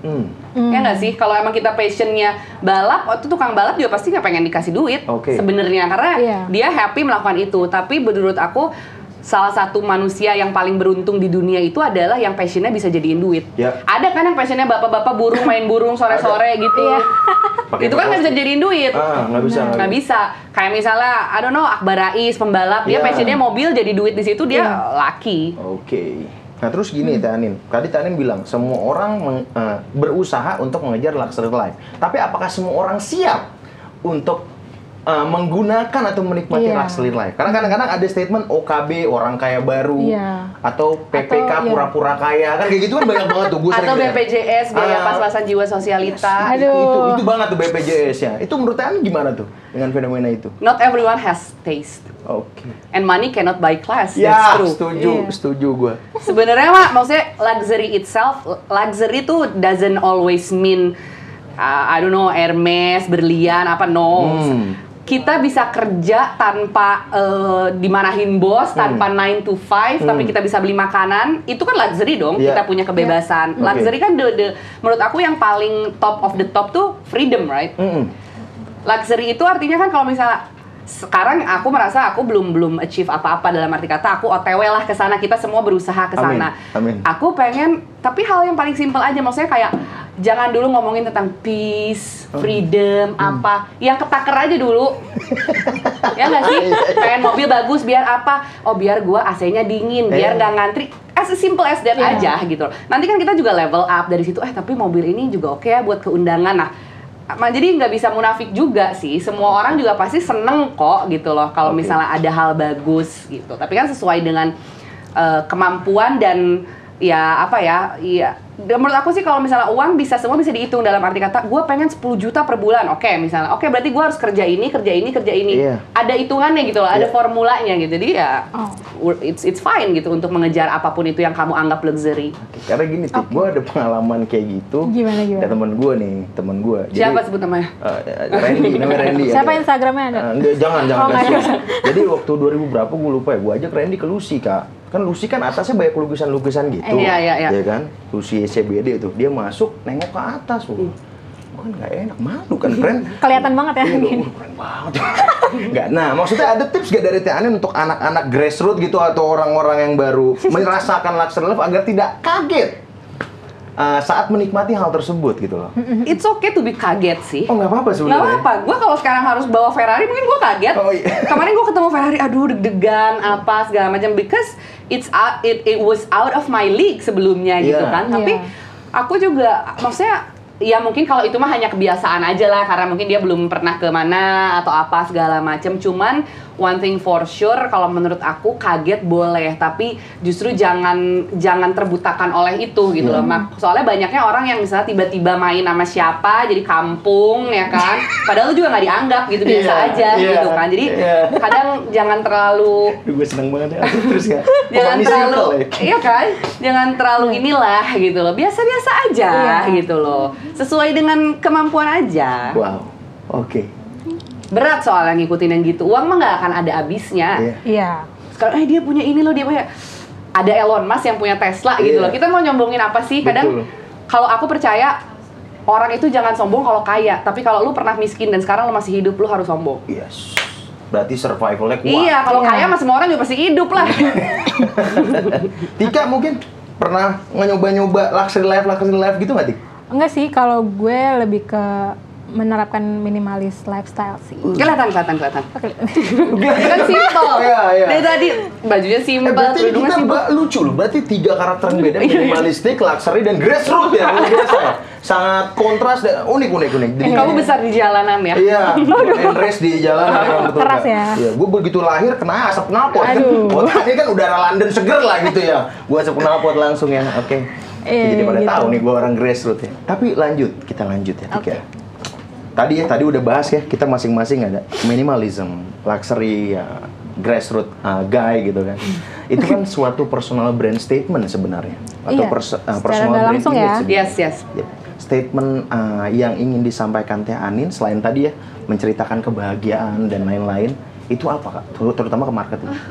Hmm. Ya nggak sih? Kalau emang kita passionnya balap, waktu tukang balap juga pasti nggak pengen dikasih duit. Oke. Sebenarnya karena Iya. dia happy melakukan itu. Tapi menurut aku salah satu manusia yang paling beruntung di dunia itu adalah yang passionnya bisa jadiin duit. Ya. Ada kan yang passionnya bapak-bapak burung main burung sore-sore gitu. Pakai itu kan nggak bisa jadiin duit. Ah, nggak bisa. Nggak bisa. Kayak misalnya, I don't know, Akbar Rais pembalap, dia Iya. passionnya mobil jadi duit di situ dia Iya. laki. Oke. Nah terus gini Teh Anin, tadi Teh Anin bilang semua orang meng- eh, berusaha untuk mengejar luxury life. Tapi apakah semua orang siap untuk eh, menggunakan atau menikmati luxury life? Karena kadang-kadang ada statement OKB orang kaya baru Iya. atau PPK iya. pura-pura kaya kan kayak gitu kan banyak banget tuh gue Atau BPJS, biaya Ah. pas-pasan jiwa sosialita. Aduh. Itu, itu banget tuh BPJS ya. Itu menurut Anin gimana tuh dengan fenomena itu? Not everyone has taste. Oke. And money cannot buy class. Ya, That's true. setuju, Iya. setuju gue. Sebenarnya mak, maksudnya luxury itself, luxury itu doesn't always mean uh, I don't know Hermes, berlian apa no. Hmm. Kita bisa kerja tanpa uh, dimarahin bos, tanpa 9 to 5, tapi kita bisa beli makanan. Itu kan luxury dong. Iya. Kita punya kebebasan. Oke. Luxury kan the, the- menurut aku yang paling top of the top tuh freedom, right? Mm-mm. luxury itu artinya kan kalau misalnya sekarang aku merasa aku belum belum achieve apa-apa dalam arti kata aku OTW lah ke sana kita semua berusaha ke sana. Amin, amin. Aku pengen tapi hal yang paling simpel aja maksudnya kayak jangan dulu ngomongin tentang peace, Oh. freedom, Hmm. apa. Yang ketaker aja dulu. ya nggak sih pengen mobil bagus biar apa oh biar gua AC-nya dingin biar Iya. nggak ngantri as simple as that Iya. aja gitu loh. nanti kan kita juga level up dari situ eh tapi mobil ini juga oke ya buat keundangan nah jadi nggak bisa munafik juga sih semua orang juga pasti seneng kok gitu loh kalau Oke. misalnya ada hal bagus gitu tapi kan sesuai dengan eh, kemampuan dan ya apa ya iya menurut aku sih kalau misalnya uang bisa semua bisa dihitung dalam arti kata gue pengen 10 juta per bulan oke misalnya oke berarti gue harus kerja ini kerja ini kerja ini Iya. ada hitungannya gitu loh ada Iya. formulanya gitu jadi ya Oh. it's it's fine gitu untuk mengejar apa pun itu yang kamu anggap luxury Oke, Karena gini, Tik, gue ada pengalaman kayak gitu. Gimana, gimana? Ada temen gue nih, temen gue. siapa sebut namanya Eh, Randy, namanya Randy. Siapa ada. Instagramnya ada? Enggak, jangan, jangan. Oh, Jadi waktu 2000 berapa gue lupa ya, gue ajak Randy ke Lucy, Kak. Kan Lucy kan atasnya banyak lukisan-lukisan gitu. Iya, iya, iya. Ya kan? Lucy SCBD itu. Dia masuk, nengok ke atas. Hmm. Gue kan nggak enak, malu kan, friend. Kelihatan banget ya. Iya, keren banget. Nggak, nah maksudnya ada tips gak dari Tianin untuk anak-anak grassroots gitu atau orang-orang yang baru merasakan luxury life agar tidak kaget uh, saat menikmati hal tersebut gitu loh. it's okay to be kaget sih Oh nggak apa-apa Nggak sebenarnya. apa-apa, gue kalau sekarang harus bawa Ferrari mungkin gue kaget. Oh, iya. Kemarin gue ketemu Ferrari, aduh deg-degan apa segala macam because it's out, it, it was out of my league sebelumnya gitu Iya. kan. Tapi Iya. aku juga maksudnya ya mungkin kalau itu mah hanya kebiasaan aja lah karena mungkin dia belum pernah ke mana atau apa segala macam. Cuman one thing for sure kalau menurut aku kaget boleh tapi justru jangan jangan terbutakan oleh itu gitu loh. Mak- Soalnya banyaknya orang yang misalnya tiba-tiba main sama siapa jadi kampung ya kan. Padahal lu juga nggak dianggap gitu biasa Iya, aja iya, gitu kan. Jadi iya. kadang jangan terlalu gue seneng banget ya. Terus ya. jangan terlalu ya. iya kan jangan terlalu inilah gitu loh biasa-biasa aja Iya. gitu loh sesuai dengan kemampuan aja Wow. Oke. Berat soalnya ngikutin yang gitu uang mah nggak akan ada habisnya Iya. Iya. sekarang eh dia punya ini loh dia punya ada Elon Musk yang punya Tesla gitu Iya. loh kita mau nyombongin apa sih kadang kalau aku percaya orang itu jangan sombong kalau kaya tapi kalau lu pernah miskin dan sekarang lu masih hidup lu harus sombong Yes. Berarti survivalnya kuat. iya kalau Iya. kaya mah semua orang juga pasti hidup lah Tika mungkin pernah nyoba-nyoba luxury life, luxury life gitu nggak, Tik? Enggak sih, kalau gue lebih ke menerapkan minimalis lifestyle sih. kelihatan kelihatan kelihatan Oke. kan simple. Iya, iya. Dari tadi bajunya Eh, simple, berarti kerudungnya kita lucu loh. Berarti tiga karakter yang beda, Iya, iya. minimalistik, luxury, dan grassroots ya. Luar biasa. ya. Sangat kontras dan unik, unik, unik. Jadi, Kamu besar di jalanan ya? Iya, enres di jalan memang betul. Keras ya. Iya, gue begitu lahir kena asap knalpot. Aduh. Oh, tadi kan udara London seger lah gitu ya. Gue asap knalpot langsung ya. Oke. Iya, Jadi pada gitu. tahu nih gue orang grassroots ya. Tapi lanjut, kita lanjut ya, Tik Oke. Tadi ya, tadi udah bahas ya, kita masing-masing ada minimalism, luxury, ya, grassroots uh, guy gitu kan. Itu kan suatu personal brand statement sebenarnya. Atau Iya, pers- uh, secara personal brand langsung image ya. sebenarnya. Yes, yes. Ya, statement uh, yang ingin disampaikan Teh Anin selain tadi ya menceritakan kebahagiaan dan lain-lain itu apa kak? Ter- Terutama ke marketing.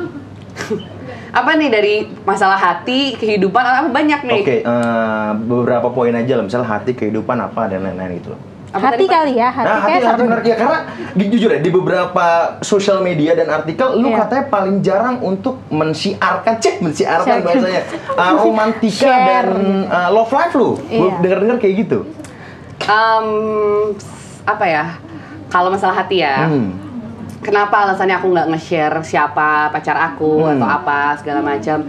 Apa nih dari masalah hati, kehidupan, apa banyak nih? Oke, uh, beberapa poin aja lah, misalnya hati, kehidupan apa dan lain-lain gitu loh. Apa hati tadi, kali ya, hati nah, hati, hati benar ya karena di- jujur ya di beberapa sosial media dan artikel lu Iya. katanya paling jarang untuk mensiarkan, cek mensiarkan Share. bahasanya uh, romantika Share. dan uh, love life lu. Gua Iya. denger-denger kayak gitu. Em, apa ya? Kalau masalah hati ya, Hmm. kenapa alasannya aku nggak nge-share siapa pacar aku Hmm. atau apa segala macam?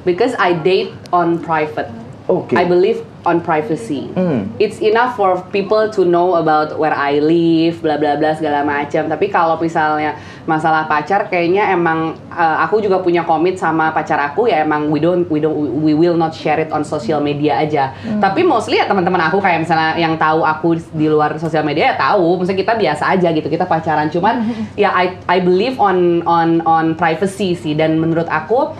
Because I date on private. Oke. I believe on privacy. Hmm. It's enough for people to know about where I live, bla bla bla segala macam. Tapi kalau misalnya masalah pacar, kayaknya emang uh, aku juga punya komit sama pacar aku ya emang we don't we don't we will not share it on social media aja. Tapi mostly ya teman-teman aku kayak misalnya yang tahu aku di luar sosial media ya tahu. Misalnya kita biasa aja gitu kita pacaran. Cuman ya I I believe on on on privacy sih dan menurut aku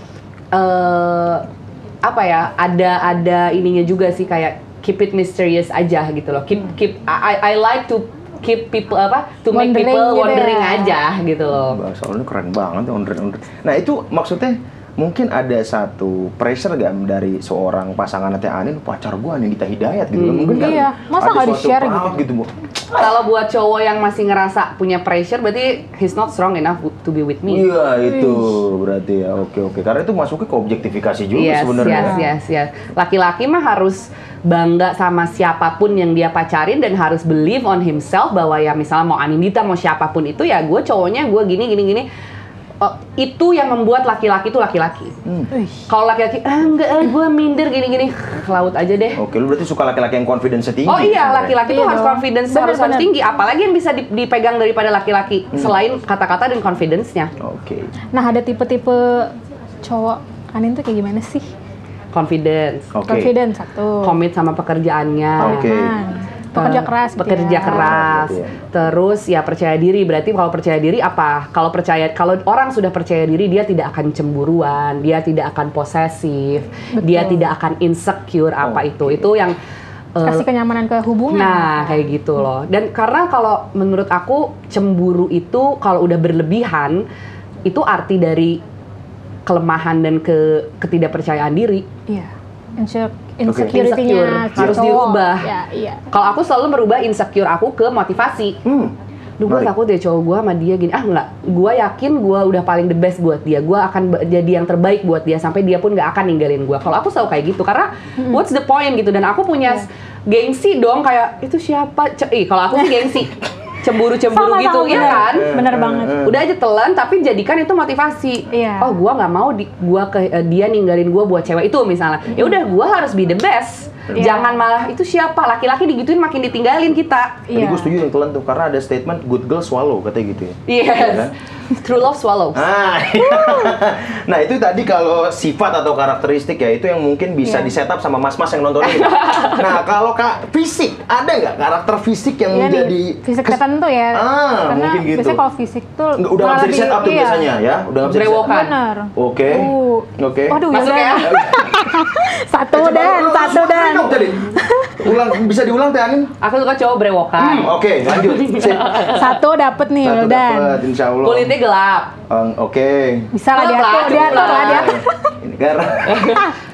eh apa ya ada ada ininya juga sih kayak keep it mysterious aja gitu loh keep keep I I like to keep people apa to make Wondering people gitu wondering ya. aja gitu loh Bahasa lu keren banget, onder onder. Nah itu maksudnya mungkin ada satu pressure gak dari seorang pasangan Teh Anin pacar gua Anindita Hidayat gitu kan. Mungkin kan Iya, masa ada suatu di-share proud gitu? gitu, Bu. Kalau buat cowok yang masih ngerasa punya pressure, berarti he's not strong enough to be with me. Iya, itu berarti ya. Oke, oke. Karena itu masuknya ke objektifikasi juga Yes, sebenarnya. yes, yes, yes. Laki-laki mah harus bangga sama siapa pun yang dia pacarin dan harus believe on himself bahwa ya misalnya mau Anindita mau siapa pun itu ya gue cowoknya gue gini gini gini. Oh, itu yang membuat laki-laki itu laki-laki. Hmm. Kalau laki-laki, ah enggak, ah, gue minder gini-gini, ke laut aja deh. Oke, lu berarti suka laki-laki yang confidence tinggi. Oh iya, laki-laki tuh Iya harus dong. confidence Bener, harus harus bener. tinggi. Apalagi yang bisa di- dipegang daripada laki-laki selain kata-kata dan confidence-nya. Oke. Nah ada tipe-tipe cowok Anin tuh kayak gimana sih? Confidence, Oke. Confident satu. komit sama pekerjaannya. Oke. Komitmen. Pekerja Eh, keras. gitu pekerja ya. keras ya. terus ya percaya diri berarti kalau percaya diri apa kalau percaya kalau orang sudah percaya diri dia tidak akan cemburuan dia tidak akan posesif dia Betul. tidak akan insecure apa Oke. itu itu yang eh, Kasih kenyamanan ke hubungan. Nah, kayak gitu loh. Dan karena kalau menurut aku cemburu itu kalau udah berlebihan itu arti dari kelemahan dan ke ketidakpercayaan diri. Iya. Insecure, insecurity-nya Harus cowok. dirubah. Ya, iya. Kalau aku selalu merubah insecure aku ke motivasi. Hmm. Duh, gue takut deh cowok gue sama dia gini. Ah enggak, gue yakin gue udah paling the best buat dia. Gue akan jadi yang terbaik buat dia sampai dia pun gak akan ninggalin gue. Kalau aku selalu kayak gitu karena what's the point gitu. Dan aku punya s- gengsi dong kayak itu siapa? Ih, kalau aku sih gengsi. Cemburu-cemburu Sama, gitu, sama, ya bener. kan? Bener Eh, banget. eh. Udah aja telan tapi jadikan itu motivasi. Iya. Oh, gua nggak mau di, gua ke eh, dia ninggalin gua buat cewek itu misalnya. Ya udah gua harus be the best. Iya. Jangan malah itu siapa laki-laki digituin makin ditinggalin kita. Tadi Iya. gue setuju yang telan tuh karena ada statement good girl swallow katanya gitu ya. Yes. Iya kan? True love swallows. Ah, nah itu tadi kalau sifat atau karakteristik ya itu yang mungkin bisa Iya. di setup sama mas-mas yang nonton ini. nah kalau kak fisik ada nggak karakter fisik yang Iya nih, menjadi fisik kes- tertentu ya. Ah, Karena mungkin gitu. biasanya kalau fisik tuh Nggak, udah nggak bisa di lebih- setup tuh iya. biasanya ya, udah nggak bisa di setup. Brewokan. Bener. Oke, Uh. oke. Waduh, Masuk ya. ya. satu Eh, dan, satu dan. ulang tadi. Ulang, bisa diulang Teh Anin? Aku suka cowok brewokan. Hmm, oke, lanjut. Sip. Satu dapet nih, Satu Wildan. dapet, insya Allah. Kulitnya gelap. Um, Oke. Bisa lah diatur, diatur lah diatur. Ini karena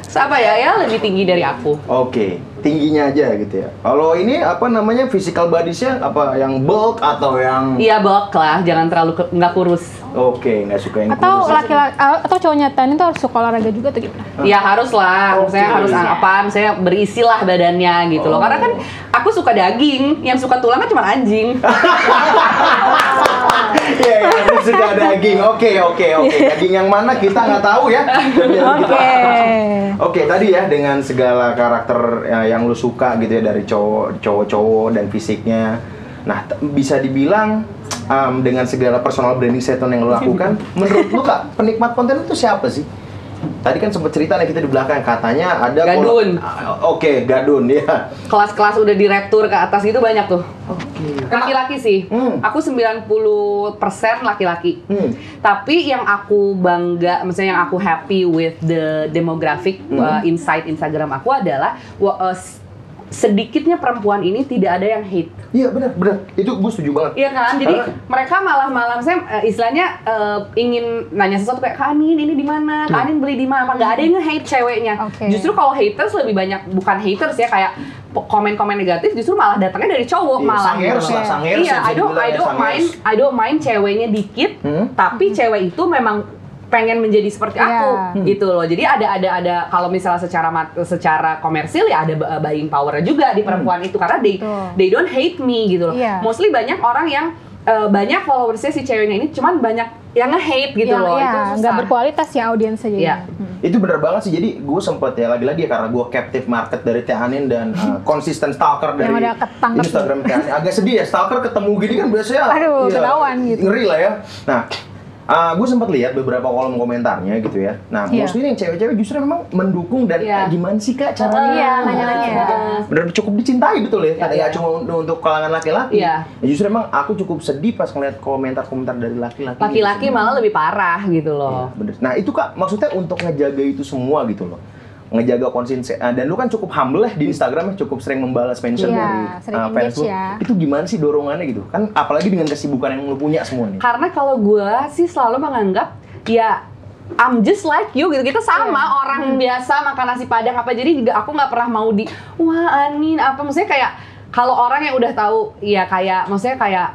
Siapa ya? Ya lebih tinggi dari aku. Oke, tingginya aja gitu ya. Kalau ini apa namanya physical bodies-nya apa yang bulk atau yang Iya bulk lah, jangan terlalu nggak kurus. Oke, nggak suka yang Atau kurus. laki-laki atau cowoknya Tan itu harus suka olahraga juga tuh gimana? Ya harus lah, Oke. misalnya harus apa, misalnya berisi lah badannya gitu loh. Oh. Karena kan aku suka daging, yang suka tulang kan cuma anjing. Iya, ya, aku suka daging. Oke, oke, oke. Daging yang mana kita nggak tahu ya. Oke. Oke, tadi ya dengan segala karakter ya, yang lu suka gitu ya dari cowok cowok-cowok dan fisiknya. Nah, bisa dibilang um, dengan segala personal branding statement yang lu lakukan, menurut lu Kak, penikmat konten itu siapa sih? Tadi kan sempat cerita nih kita di belakang katanya ada Gadun. Ah, Oke, Gadun ya. Kelas-kelas udah direktur ke atas itu banyak tuh. Oke. Laki-laki sih. Hmm. Aku 90% laki-laki. Hmm. Tapi yang aku bangga, misalnya yang aku happy with the demographic Hmm. uh, inside Instagram aku adalah uh, sedikitnya perempuan ini tidak ada yang hate. Iya benar, benar. Itu gue setuju banget. Iya kan? Jadi Karena- mereka malah malah saya eh, istilahnya eh, ingin nanya sesuatu kayak Kak Anin ini di mana? Kak Anin beli di mana? Nggak ada yang nge-hate ceweknya. Oke. Justru kalau haters lebih banyak bukan haters ya kayak komen-komen negatif justru malah datangnya dari cowok Iya, malah. sangers gitu. lah, sangers Iya, I don't I don't mind I don't mind ceweknya dikit, Hmm? tapi cewek itu memang pengen menjadi seperti Iya. aku Hmm. gitu loh. Jadi ada ada ada kalau misalnya secara mat- secara komersil ya ada bu- buying power juga di perempuan itu karena they Betul. they don't hate me gitu loh. Iya. Mostly banyak orang yang eh, banyak followersnya si ceweknya ini cuman banyak yang nge-hate gitu Yang- loh. iya, itu nggak berkualitas ya audiensnya jadi. Iya. Itu bener banget sih. Jadi gue sempet ya lagi-lagi ya karena gue captive market dari Teh Anin dan uh, konsisten stalker dari Instagram Teh Anin. Agak sedih ya stalker ketemu gini kan biasanya. Aduh, ketahuan gitu. Ngeri lah ya. Nah. Gue sempat lihat beberapa kolom komentarnya gitu ya. Nah, Iya. mostly yang cewek-cewek justru memang mendukung dan Iya. "Ah, gimana sih kak caranya? Iya, nanya-nanya. Bener cukup dicintai betul ya. Iya, Nggak iya. cuma untuk, kalangan laki-laki. Iya. Ya, justru emang aku cukup sedih pas ngeliat komentar-komentar dari laki-laki. Laki-laki malah lebih parah gitu loh. Iya, bener. Nah itu kak maksudnya untuk ngejaga itu semua gitu loh ngejaga konsisten Ah, dan lu kan cukup humble ya di Instagram ya, cukup sering membalas mention Iya, dari sering engage fans lu. ya. Itu gimana sih dorongannya gitu? Kan apalagi dengan kesibukan yang lu punya semua nih. Karena kalau gue sih selalu menganggap ya I'm just like you gitu kita sama Iya. orang biasa makan nasi padang apa jadi juga aku nggak pernah mau di wah Anin apa maksudnya kayak kalau orang yang udah tahu ya kayak maksudnya kayak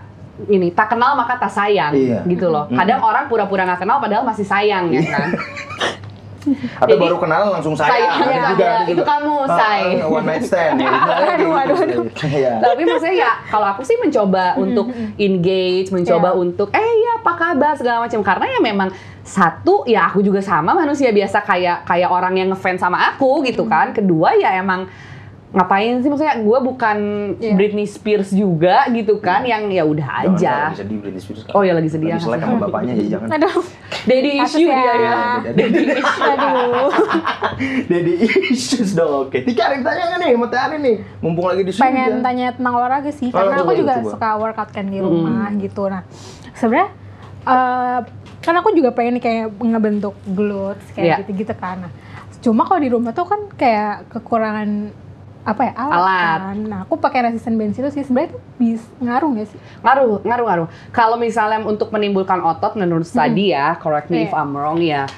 ini tak kenal maka tak sayang Iya. gitu loh Mm. kadang orang pura-pura nggak kenal padahal masih sayang ya kan Atau Jadi- baru kenalan langsung sayang. Sayang, Ada iya, juga, iya. ada Itu juga. kamu, Ah, say. ah, One night stand. ya. Aduh, aduh, aduh. Iya. tapi maksudnya ya kalau aku sih mencoba untuk engage mencoba Iya. untuk eh ya apa kabar segala macam karena ya memang satu ya aku juga sama manusia biasa kayak kayak orang yang ngefans sama aku gitu kan kedua ya emang ngapain sih maksudnya gue bukan Iya. Britney Spears juga gitu kan yang ya udah Jangan, aja Lagi sedih Britney Spears. Oh, iya, lagi sedih, Lagi ya. selek sama bapaknya jadi jangan. Aduh, daddy issue dia ya Daddy aduh. Daddy issues dong, oke. Tika ada yang tanya nggak nih Teh Ani nih? Mumpung lagi di sini. pengen kan? tanya tentang olahraga sih Oh, karena coba, aku juga coba. suka workout kan di rumah gitu nah sebenarnya eh, kan aku juga pengen nih kayak ngebentuk glutes Iya. kayak gitu-gitu kan nah, cuma kalau di rumah tuh kan kayak kekurangan apa ya? Alat, Alat. kan. Nah aku pakai resisten bench itu sih. Sebenarnya tuh bisa ngaruh nggak sih? Ngaruh ngaruh ngaruh. Kalau misalnya untuk menimbulkan otot menurut study ya correct me if Iya. I'm wrong ya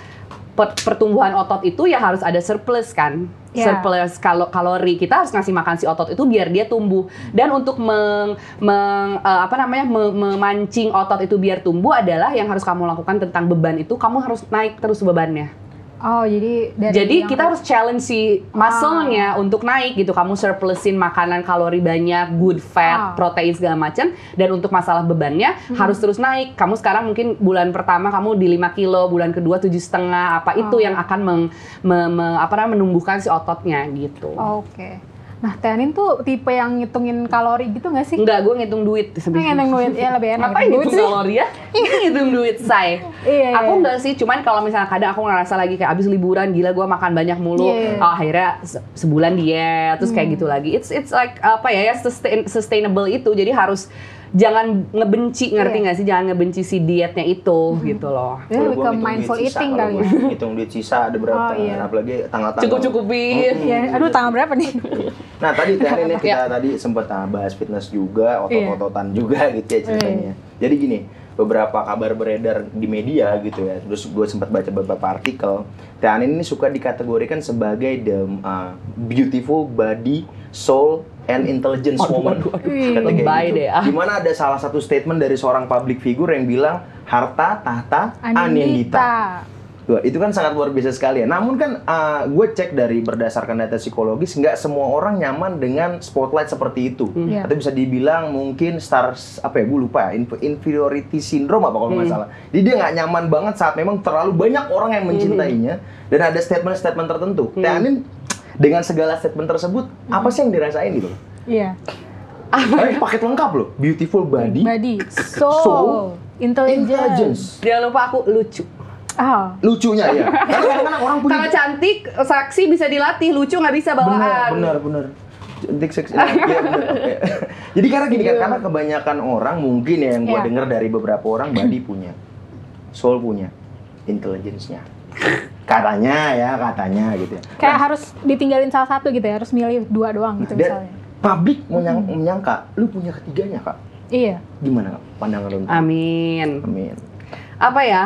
per- pertumbuhan otot itu ya harus ada surplus kan? Iya. surplus kalo kalori. Kita harus ngasih makan si otot itu biar dia tumbuh. Dan untuk meng, meng- eh, apa namanya me- memancing otot itu biar tumbuh adalah yang harus kamu lakukan tentang beban itu. Kamu harus naik terus bebannya oh jadi dari jadi yang- kita harus challenge si muscle-nya untuk naik gitu. Kamu surplusin makanan kalori banyak, good fat, Ah. protein segala macam. Dan untuk masalah bebannya harus terus naik. Kamu sekarang mungkin bulan pertama kamu di 5 kilo, bulan kedua tujuh setengah. Apa itu Oh. yang akan meng, me- me- apa namanya menumbuhkan si ototnya gitu. oke nah Teanin tuh tipe yang ngitungin kalori gitu nggak sih Enggak, gue ngitung duit pengen yang duit ya lebih enak Ngapain ngitung ngitung kalori ya? Ini ngitung duit, say. Iya, aku iya. enggak sih, cuman kalau misalnya kadang aku ngerasa lagi kayak abis liburan, gila gue makan banyak mulu. Iya. Oh, akhirnya se- sebulan diet, terus kayak gitu lagi. It's it's like apa ya, ya sustain- sustainable itu. Jadi harus jangan ngebenci, ngerti Iya. nggak sih? Jangan ngebenci si dietnya itu gitu loh. Ya, Kalau lebih ke mindful sisa, eating kali ya. Hitung duit sisa ada berapa, Oh, iya. apalagi tanggal-tanggal. Cukup-cukupin. Iya, aduh tanggal berapa nih? Nah tadi Teh Ani nih kita Iya. tadi sempat ah, bahas fitness juga, otot-ototan juga gitu ya ceritanya. Iya. Jadi gini, beberapa kabar beredar di media gitu ya, terus gue sempat baca beberapa artikel. Teh ini suka dikategorikan sebagai the uh, beautiful body, soul, and intelligence Aduh, woman. aduh, aduh. Lebay gitu. deh, ah. Di mana ada salah satu statement dari seorang public figure yang bilang harta tahta Anindita. Anindita. Wah, itu kan sangat luar biasa sekali ya. Namun kan gue cek dari berdasarkan data psikologis, nggak semua orang nyaman dengan spotlight seperti itu. Iya. Atau bisa dibilang mungkin stars apa ya, gue lupa ya, inf- inferiority syndrome apa kalau nggak salah. Jadi dia nggak nyaman banget saat memang terlalu banyak orang yang mencintainya dan ada statement-statement tertentu. Teh Anin dengan segala statement tersebut, apa sih yang dirasain gitu? Iya. Eh, paket lengkap loh, beautiful body, Body, soul, soul, intelligence. intelligence. Jangan lupa aku lucu. Ah, Lucunya ya. Karena orang punya Kalau cantik, saksi bisa dilatih, lucu nggak bisa benar bawaan. benar benar cantik seksi iya, benar. Oke. jadi karena gini kan karena kebanyakan orang mungkin ya yang gue Iya. dengar dari beberapa orang body punya soul punya intelligence-nya katanya ya katanya gitu ya kayak harus ditinggalin salah satu gitu ya, harus milih dua doang gitu dan misalnya. publik menyang- menyangka lu punya ketiganya kak Iya. gimana kak pandangan lu Amin. amin apa ya?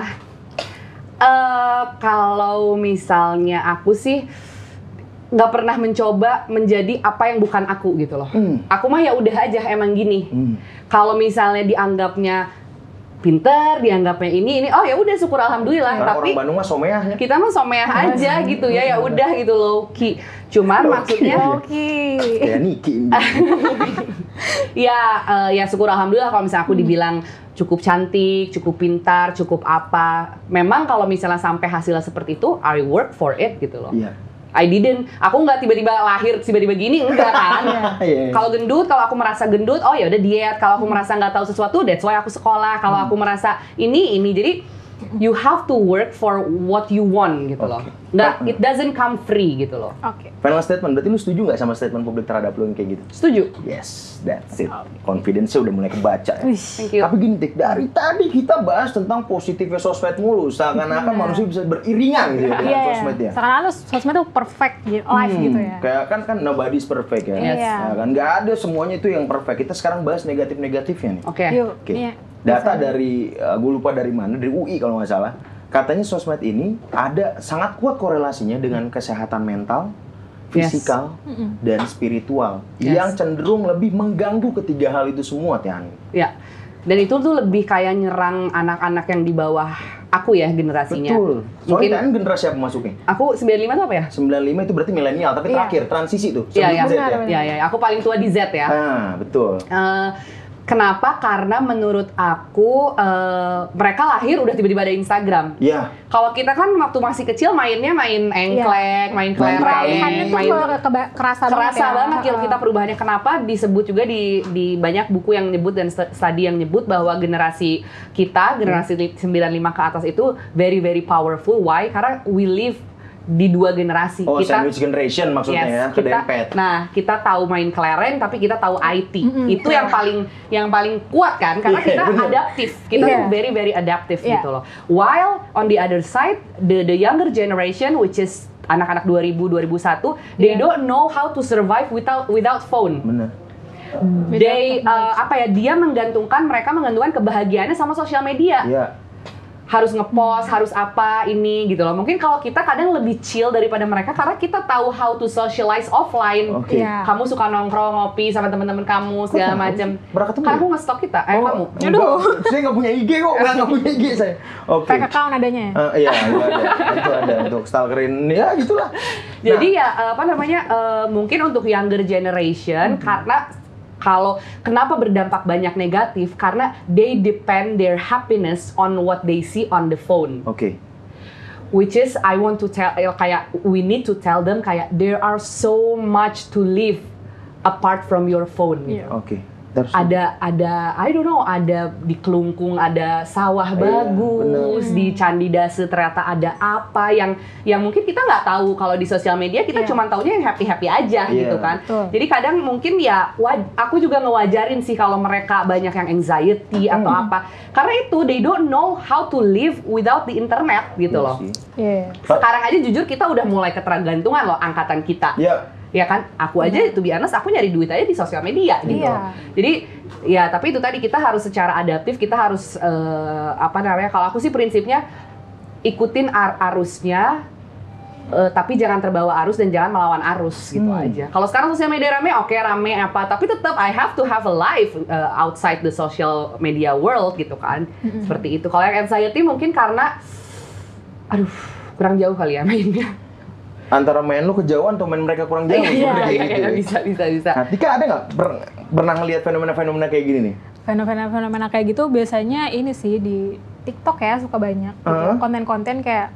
eh kalau misalnya aku sih nggak pernah mencoba menjadi apa yang bukan aku gitu loh. Hmm. Aku mah ya udah aja emang gini. Hmm. Kalau misalnya dianggapnya pinter, dianggapnya ini ini, oh ya udah syukur alhamdulillah. karena Tapi orang Bandung mah someah ya kita mah someah aja gitu ya, ya udah gitu low key. Cuman Low maksudnya key. Oke. kayak Niki ini. ya eh, ya syukur alhamdulillah kalau misalnya aku dibilang cukup cantik, cukup pintar, cukup apa. Memang kalau misalnya sampai hasilnya seperti itu, I work for it gitu loh. iya I didn't. Aku nggak tiba-tiba lahir tiba-tiba gini enggak kan. Iya. Kalau gendut, kalau aku merasa gendut, oh ya udah diet. Kalau aku merasa nggak tahu sesuatu, that's why aku sekolah. Kalau aku merasa ini ini, jadi you have to work for what you want gitu loh. Oke. Nggak, it doesn't come free gitu loh. Oke. final statement berarti lu setuju nggak sama statement publik terhadap lu yang kayak gitu Setuju? yes that's it confidence-nya udah mulai kebaca ya. Thank you. Tapi gini, Tik, dari tadi kita bahas tentang positifnya sosmed mulu, seakan-akan manusia bisa beriringan gitu ya dengan Iya, sosmed ya. sekarang tuh sosmed tuh perfect gitu, live Hmm, gitu ya. Kayak kan kan nobody's perfect ya. Yes. Ya kan nggak ada semuanya itu yang perfect. Kita sekarang bahas negatif-negatifnya nih. Oke. Yuk, Oke. iya. Data dari gue lupa dari mana, dari UI kalau nggak salah. katanya sosmed ini ada sangat kuat korelasinya dengan kesehatan mental, fisikal, Mm-mm. dan spiritual Yes. yang cenderung lebih mengganggu ketiga hal itu semua, Tian. Ya. Dan itu tuh lebih kayak nyerang anak-anak yang di bawah aku ya generasinya. Betul. Mungkin Soalnya Tian generasi apa masuknya? aku 95 tuh apa ya? 95 itu berarti milenial, tapi Iya. terakhir transisi tuh. Iya, iya. Ya. Benar, Ya, ya, ya. aku paling tua di Z ya. Ah, betul. Eh, kenapa? Karena menurut aku eh, mereka lahir udah tiba-tiba ada Instagram. Ya, Kalau kita kan waktu masih kecil mainnya main engklek, main kelereng, tuh main ke- keba- kerasa, kerasa banget, ya. banget Gil, kita perubahannya. Kenapa? Disebut juga di di banyak buku yang nyebut dan st- studi yang nyebut bahwa generasi kita generasi li- 95 ke atas itu very very powerful. Why? Karena we live di dua generasi oh kita sandwich generation maksudnya Yes, ya, kita, nah kita tahu main kelereng tapi kita tahu IT Mm-mm, itu yang paling yang paling kuat kan karena Iya, kita bener. adaptif kita tuh very very adaptive Iya. gitu loh while on the other side the the younger generation which is anak-anak 2000 2001 they Iya. don't know how to survive without without phone Bener. they uh, apa ya dia menggantungkan mereka menggantungkan kebahagiaannya sama sosial media Iya. Harus ngepost, harus apa ini gitu loh. Mungkin kalau kita kadang lebih chill daripada mereka karena kita tahu how to socialize offline. Oke. Iya. Kamu suka nongkrong ngopi sama teman-teman kamu segala macam. Karena ya? aku nge-stalk kita. Eh kamu. Aduh. saya nggak punya IG kok, nggak nggak punya IG saya. Oke. Fake account adanya ya? Eh, iya, itu ada. itu ada untuk stalkerin ya gitulah. Jadi ya apa namanya eh, mungkin untuk younger generation karena kalau kenapa berdampak banyak negatif karena they depend their happiness on what they see on the phone. Oke. which is I want to tell eh, kayak we need to tell them kayak there are so much to live apart from your phone. Iya. Oke. Terus Ada ada I don't know ada di Kelungkung ada sawah Iya, bagus di Candi Dase ternyata ada apa yang yang mungkin kita nggak tahu kalau di sosial media kita Iya. cuma taunya yang happy happy aja Iya. gitu kan. Betul. Jadi kadang mungkin ya waj- aku juga ngewajarin sih kalau mereka banyak yang anxiety atau apa karena itu they don't know how to live without the internet gitu Iya loh. sih. Iya. Sekarang aja jujur kita udah mulai ketergantungan loh angkatan kita. Ya, Ya kan? Aku aja itu biasa aku nyari duit aja di sosial media gitu. Iya. Jadi ya tapi itu tadi kita harus secara adaptif, kita harus eh, apa namanya? Kalau aku sih prinsipnya ikutin ar- arusnya eh, tapi jangan terbawa arus dan jangan melawan arus gitu Hmm. aja. Kalau sekarang sosial media rame, oke rame apa, tapi tetap I have to have a life eh, outside the social media world gitu kan. Seperti itu. Kalau yang anxiety mungkin karena aduh kurang jauh kali ya mainnya. Antara main lu kejauhan atau main mereka kurang jauh. Iya, iya, iya, gitu ya. bisa, bisa, bisa. Nah, Tika ada nggak per- pernah ngelihat fenomena-fenomena kayak gini nih? Fenomena-fenomena kayak gitu biasanya ini sih di TikTok ya suka banyak gitu. Konten-konten kayak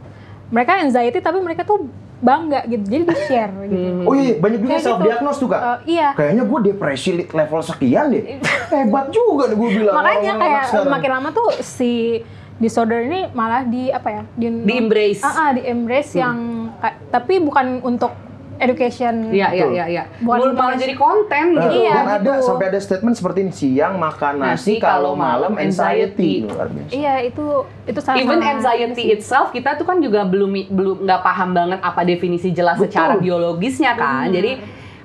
mereka anxiety tapi mereka tuh bangga gitu. Jadi di share gitu. Hmm. Oh iya, banyak juga self diagnose tuh kak. Eh, iya. Kayaknya gue depresi level sekian deh. Hebat juga nih gue bilang. Makanya kayak makin lama tuh si disorder ini malah di apa ya? Di, Di embrace. Ah, ah, di embrace yang kayak- tapi bukan untuk education. Iya, iya, iya, iya. Buat Mul- Malah jadi konten Nah, gitu. Iya, dan ada gitu. sampai ada statement seperti ini siang makan nasi, Nasi, kalau kalau malam anxiety. anxiety. Luar biasa. Iya, itu itu sama Even anxiety itself kita tuh kan juga belum belum nggak paham banget apa definisi jelas Betul. secara biologisnya kan. Benar. Jadi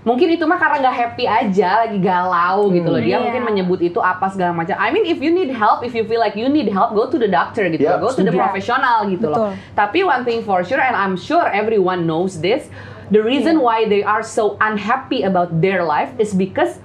mungkin itu mah karena nggak happy aja, lagi galau gitu loh. Dia Iya. mungkin menyebut itu apa segala macam. I mean if you need help, if you feel like you need help, go to the doctor gitu. Ya, loh. Go to the professional gitu loh. Betul. Tapi one thing for sure and I'm sure everyone knows this, the reason Iya. why they are so unhappy about their life is because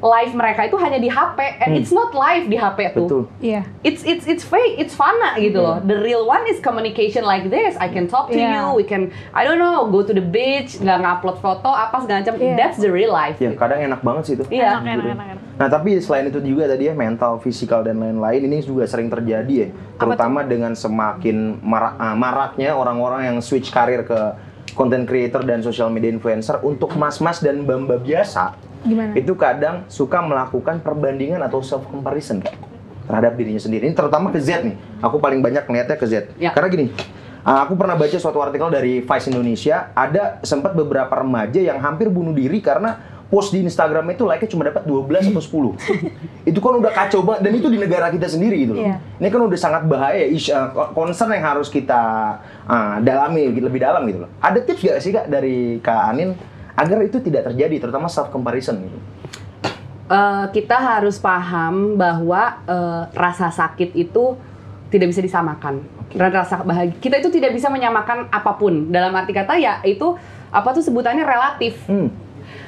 life mereka itu hanya di HP and Hmm. it's not live di HP tuh Betul. Iya. it's it's it's fake it's fana gitu loh the real one is communication like this I can talk to Yeah. you we can I don't know go to the beach nggak ngupload foto apa segala macam Yeah. that's the real life Ya kadang enak banget sih itu. Iya. Enak, enak, enak, enak. Nah tapi selain itu juga tadi ya mental, fisikal dan lain-lain ini juga sering terjadi ya, terutama dengan semakin marak, ah, maraknya orang-orang yang switch karir ke content creator dan social media influencer untuk mas-mas dan mbak-mbak biasa Gimana? itu kadang suka melakukan perbandingan atau self comparison terhadap dirinya sendiri. Ini terutama ke Z nih. Aku paling banyak ngeliatnya ke Z. Ya. Karena gini, uh, aku pernah baca suatu artikel dari Vice Indonesia, ada sempat beberapa remaja yang hampir bunuh diri karena post di Instagram itu like-nya cuma dapat 12 atau 10. itu kan udah kacau banget dan itu di negara kita sendiri gitu loh. Iya. Ini kan udah sangat bahaya uh, concern yang harus kita uh, dalami lebih dalam gitu loh. Ada tips gak sih Kak dari Kak Anin agar itu tidak terjadi terutama self comparison gitu. Eh, kita harus paham bahwa eh, rasa sakit itu tidak bisa disamakan. Dan rasa bahagia kita itu tidak bisa menyamakan apa pun. Dalam arti kata ya itu apa tuh sebutannya relatif. Hmm.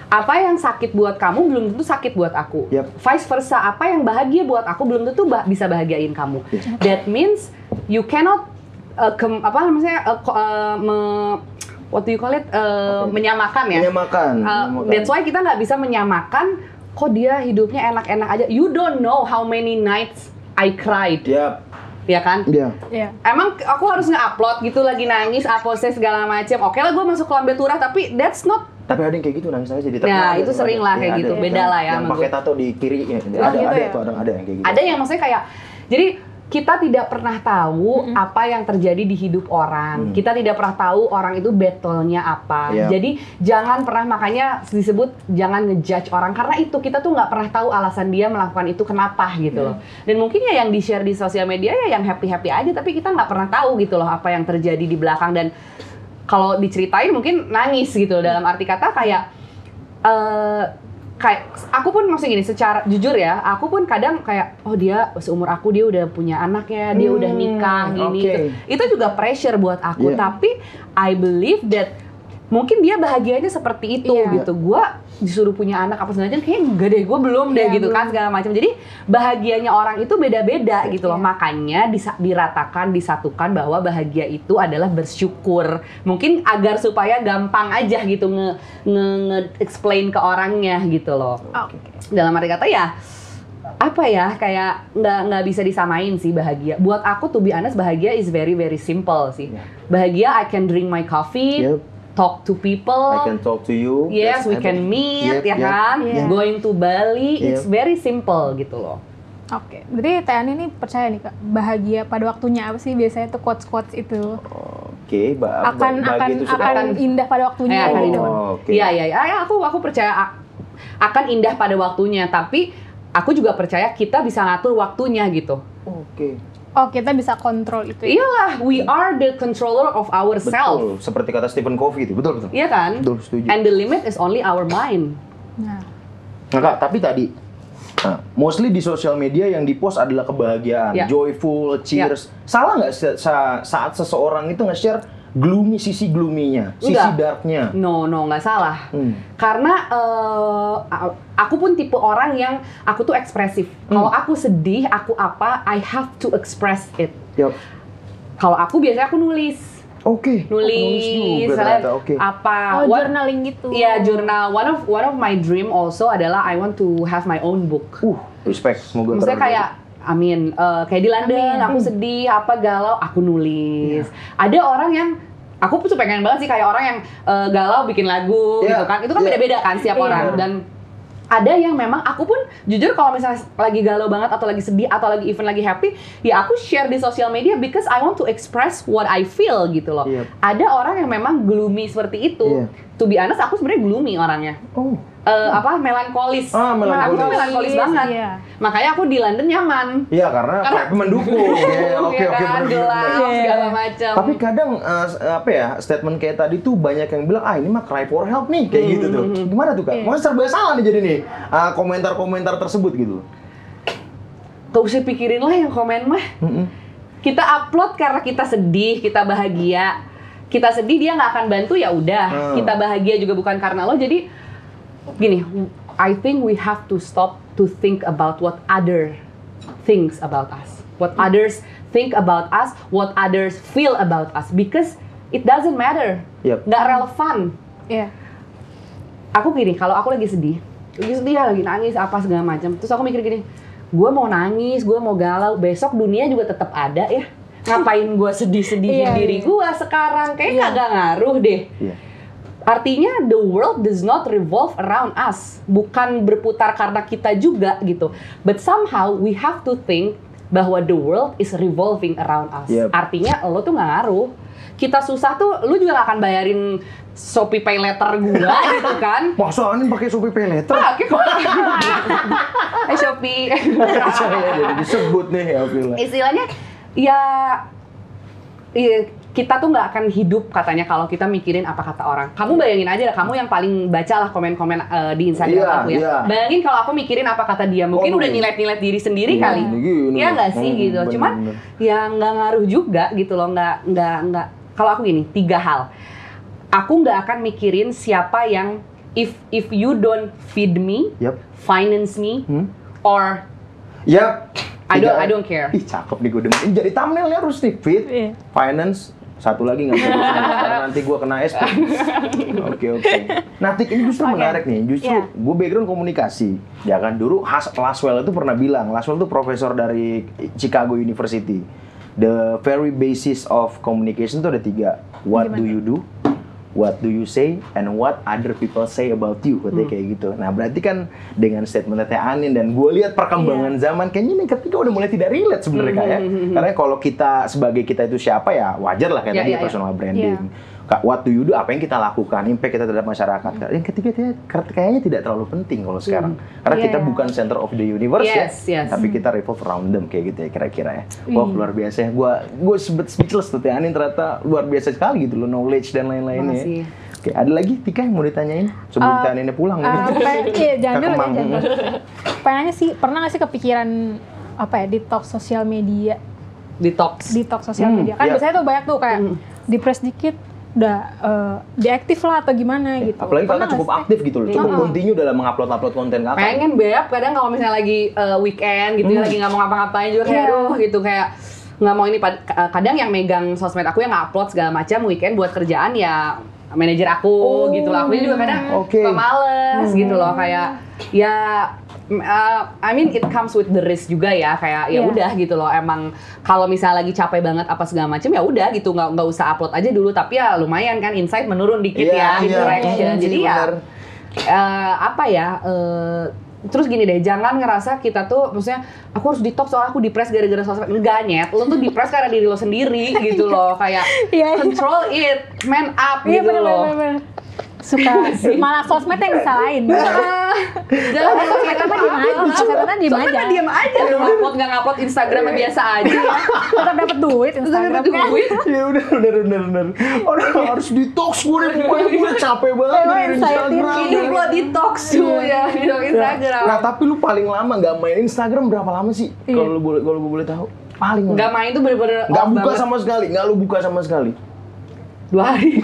Apa yang sakit buat kamu belum tentu sakit buat aku. Yap. Vice versa, apa yang bahagia buat aku belum tentu ba- bisa bahagiain kamu. That means you cannot uh, kem- apa namanya uh, ko- uh, me- what do you call it Uh, itu? menyamakan ya. Menyamakan, Uh, menyamakan. that's why kita nggak bisa menyamakan kok dia hidupnya enak-enak aja. You don't know how many nights I cried, Yap. ya kan? Iya. Iya. Emang aku harus nge-upload gitu lagi nangis, apose segala macam. Oke lah gue masuk kelambe turah tapi that's not Tapi ada yang kayak gitu nangis nangis jadi Nah, terkenal, itu ada, sering ada. lah kayak Iya, gitu. ada. Beda lah ya Yang pakai gue. tato di kiri ya. Oh, ada gitu ada ya? tuh ada ada yang kayak gitu. ada yang maksudnya kayak jadi kita tidak pernah tahu apa yang terjadi di hidup orang. Hmm. Kita tidak pernah tahu orang itu battle-nya apa. Iya. Jadi jangan pernah makanya disebut jangan ngejudge orang karena itu kita tuh nggak pernah tahu alasan dia melakukan itu kenapa gitu loh. Dan mungkin ya yang di-share di sosial media ya yang happy-happy aja tapi kita nggak pernah tahu gitu loh apa yang terjadi di belakang dan kalau diceritain mungkin nangis gitu dalam arti kata kayak eh kayak aku pun maksudnya gini secara jujur ya aku pun kadang kayak oh dia seumur aku dia udah punya anak ya dia Hmm, udah nikah gini oke. itu, itu juga pressure buat aku Iya. tapi I believe that mungkin dia bahagianya seperti itu Iya. gitu gua disuruh punya anak apa segala macam kayak enggak deh gue belum deh Iya, gitu kan belum. segala macam jadi bahagianya orang itu beda-beda gitu loh Iya. makanya disa- diratakan disatukan bahwa bahagia itu adalah bersyukur mungkin agar supaya gampang aja gitu nge, nge, nge- explain ke orangnya gitu loh Oke. dalam arti kata ya apa ya kayak nggak nggak bisa disamain sih bahagia buat aku tuh be honest bahagia is very very simple sih Iya. bahagia I can drink my coffee Yep. Talk to people I can talk to you. Yes, we That's- can meet, Yep, ya yep. kan? Iya. Going to Bali, it's Yep. very simple gitu loh. Oke, berarti Tian ini percaya nih kak, bahagia pada waktunya apa sih biasanya tuh quotes quotes itu Oke, ba- akan ba- akan itu akan indah pada waktunya Eh, akan gitu. indah. Oh, oke. Iya, iya, iya. Ya, aku aku percaya akan indah pada waktunya, tapi aku juga percaya kita bisa ngatur waktunya gitu. Oke. Oh kita bisa kontrol itu. ya? Iyalah, we are the controller of ourselves. Betul, seperti kata Stephen Covey itu. Betul, betul. Iya kan? Betul, setuju. And the limit is only our mind. Nah, Nah, Kak, tapi tadi nah, mostly di sosial media yang dipost adalah kebahagiaan, Ya. joyful, cheers. Salah nggak se- sa- saat seseorang itu nge-share gloomy sisi gloomy-nya, sisi Enggak. darknya? No, no, nggak salah. Hmm. Karena eh, a- aku pun tipe orang yang aku tuh ekspresif. Kalau Hmm. aku sedih, aku apa, I have to express it. Yap. Kalau aku biasanya aku nulis, Oke. Oh, nulis, juga misalnya. Oke. apa, oh what- journaling gitu. Iya jurnal. One of one of my dream also adalah I want to have my own book. Uh, respect. Semoga Maksudnya kayak Amin, Eh, kayak di London, Amin. aku sedih, apa galau, aku nulis. Ada orang yang aku tuh pengen banget sih kayak orang yang eh, galau bikin lagu Iya, gitu kan. Itu kan iya. beda-beda kan setiap Iya. orang dan ada yang memang aku pun jujur kalau misalnya lagi galau banget atau lagi sedih atau lagi even lagi happy ya aku share di sosial media because I want to express what I feel gitu loh. Iya. Ada orang yang memang gloomy seperti itu. Iya. To be honest aku sebenarnya gloomy orangnya. Oh. Eh, apa melankolis. Ah, Aku tuh melankolis. melankolis banget. Iya. Makanya aku di London nyaman. Iya, karena, Karena- kayak mendukung. Iya, oke, Ya oke. kan, gelap. Iya. segala macam. Tapi kadang eh, apa ya statement kayak tadi tuh banyak yang bilang ah ini mah cry for help nih kayak gitu tuh. Hmm, Gimana tuh kak? Iya. Masa serba salah nih jadi nih ah, komentar-komentar tersebut gitu. Gak usah pikirin lah yang komen mah. Mm-mm. Kita upload karena kita sedih, kita bahagia. Kita sedih dia nggak akan bantu ya udah. Hmm. Kita bahagia juga bukan karena lo. Jadi gini, I think we have to stop to think about what other thinks about us. What others think about us, what others feel about us because it doesn't matter. Yep. Nggak relevan. Iya. aku gini kalau aku lagi sedih lagi sedih lagi nangis apa segala macam terus aku mikir gini gue mau nangis gue mau galau besok dunia juga tetap ada ya ngapain gue sedih-sedihin Iya, diri iya. gue sekarang kayak Iya. kagak ngaruh deh Iya. Artinya the world does not revolve around us. Bukan berputar karena kita juga gitu. But somehow we have to think bahwa the world is revolving around us. Yep. artinya lo tuh nggak ngaruh. Kita susah tuh lu juga gak akan bayarin Shopee Pay Letter gua gitu kan? Masa ini pakai Shopee Pay Letter? pakai kok. Eh Shopee. Jadi disebut nih ya istilahnya ya iya, kita tuh nggak akan hidup katanya kalau kita mikirin apa kata orang. Kamu bayangin aja lah, kamu yang paling baca lah komen-komen eh, di Instagram Iya, aku ya. iya. Bayangin kalau aku mikirin apa kata dia, mungkin Oh, udah iya. nyilet-nyilet diri sendiri Iya, kali. gini. Iya nggak sih Hmm, gitu. bener, Cuman bener. ya nggak ngaruh juga gitu loh, nggak nggak nggak. Kalau aku gini, tiga hal. Aku nggak akan mikirin siapa yang if if you don't feed me, Yap. finance me, Hmm. or Yap. I don't I don't care. Ih, cakep nih gue. Ini Jadi thumbnailnya harus nih, fit, Iya. finance, satu lagi nggak bisa gue karena nanti gue kena SP. Oke oke. Nah, Tik, ini justru Oke. menarik nih. Justru Iya. gue background komunikasi. Ya kan dulu Has Laswell itu pernah bilang, Laswell itu profesor dari Chicago University. The very basis of communication itu ada tiga. What do Gimana? you do? What do you say and what other people say about you katanya kayak gitu. Nah berarti kan dengan statement Teh Anin dan gue lihat perkembangan zaman kayaknya nih ketika udah mulai tidak relate sebenarnya ya. Karena kalau kita sebagai kita itu siapa ya wajar lah kayak Ya, tadi ya. personal branding. Kak, what do you do? Apa yang kita lakukan? Impact kita terhadap masyarakat. Kak. Yang ketiga dia kayaknya tidak terlalu penting kalau sekarang. Karena Iya, kita iya. bukan center of the universe Yes, ya, yes. tapi kita revolve around them kayak gitu ya kira-kira ya. Wah luar biasa ya. Gua gue sebet speechless tuh Teh Anin ternyata luar biasa sekali gitu loh knowledge dan lain-lainnya. ya. Oke, ada lagi Tika yang mau ditanyain sebelum Uh, Teh Aninnya pulang Uh, nih. pengen, iya, jangan dulu, jangan dulu. Sih, pernah nggak sih kepikiran apa ya detox sosial media, Detox. detox sosial Hmm, media? Kan iya. biasanya tuh banyak tuh kayak depres dikit, udah uh, diaktif lah atau gimana gitu. Apalagi kakak cukup sih? aktif gitu loh, cukup Iya. continue dalam mengupload-upload konten kakak. pengen beb kadang kalau misalnya lagi uh, weekend gitu ya, lagi nggak mau ngapa-ngapain juga kayak aduh gitu kayak nggak mau ini kadang yang megang sosmed aku yang upload segala macam weekend buat kerjaan ya manajer aku Oh, gitu loh aku juga kadang oke. suka males gitu loh kayak ya uh, I mean it comes with the risk juga ya kayak ya Iya. udah gitu loh emang kalau misalnya lagi capek banget apa segala macam ya udah gitu nggak nggak usah upload aja dulu tapi ya lumayan kan insight menurun dikit Iya, ya iya, interaction iya, jadi ya bener. eh, apa ya eh, terus gini deh jangan ngerasa kita tuh maksudnya aku harus detox soalnya aku depres gara-gara sosmed enggak nyet lo tuh depres karena diri lo sendiri gitu loh kayak Iya, iya. control it man up Iya gitu bener, loh bener, bener. Suka malah sosmed yang disalahin. jangan Oh, sosmed mah diem aja, sosmed mah diem Sosmed aja. mah diem aja ngupload nggak ngupload Instagram biasa aja Tetap dapat duit Instagram dapat kan. duit Iya udah bener bener bener. Orang harus detox gue nih pokoknya gue capek banget dari. Instagram. hidup lo detox tuh ya di Instagram Nah tapi lu paling lama nggak main Instagram berapa lama sih? Iya. Kalau lu boleh kalau gue boleh tahu. Paling nggak main tuh bener-bener Nggak buka sama sekali, nggak lu buka sama sekali. Dua hari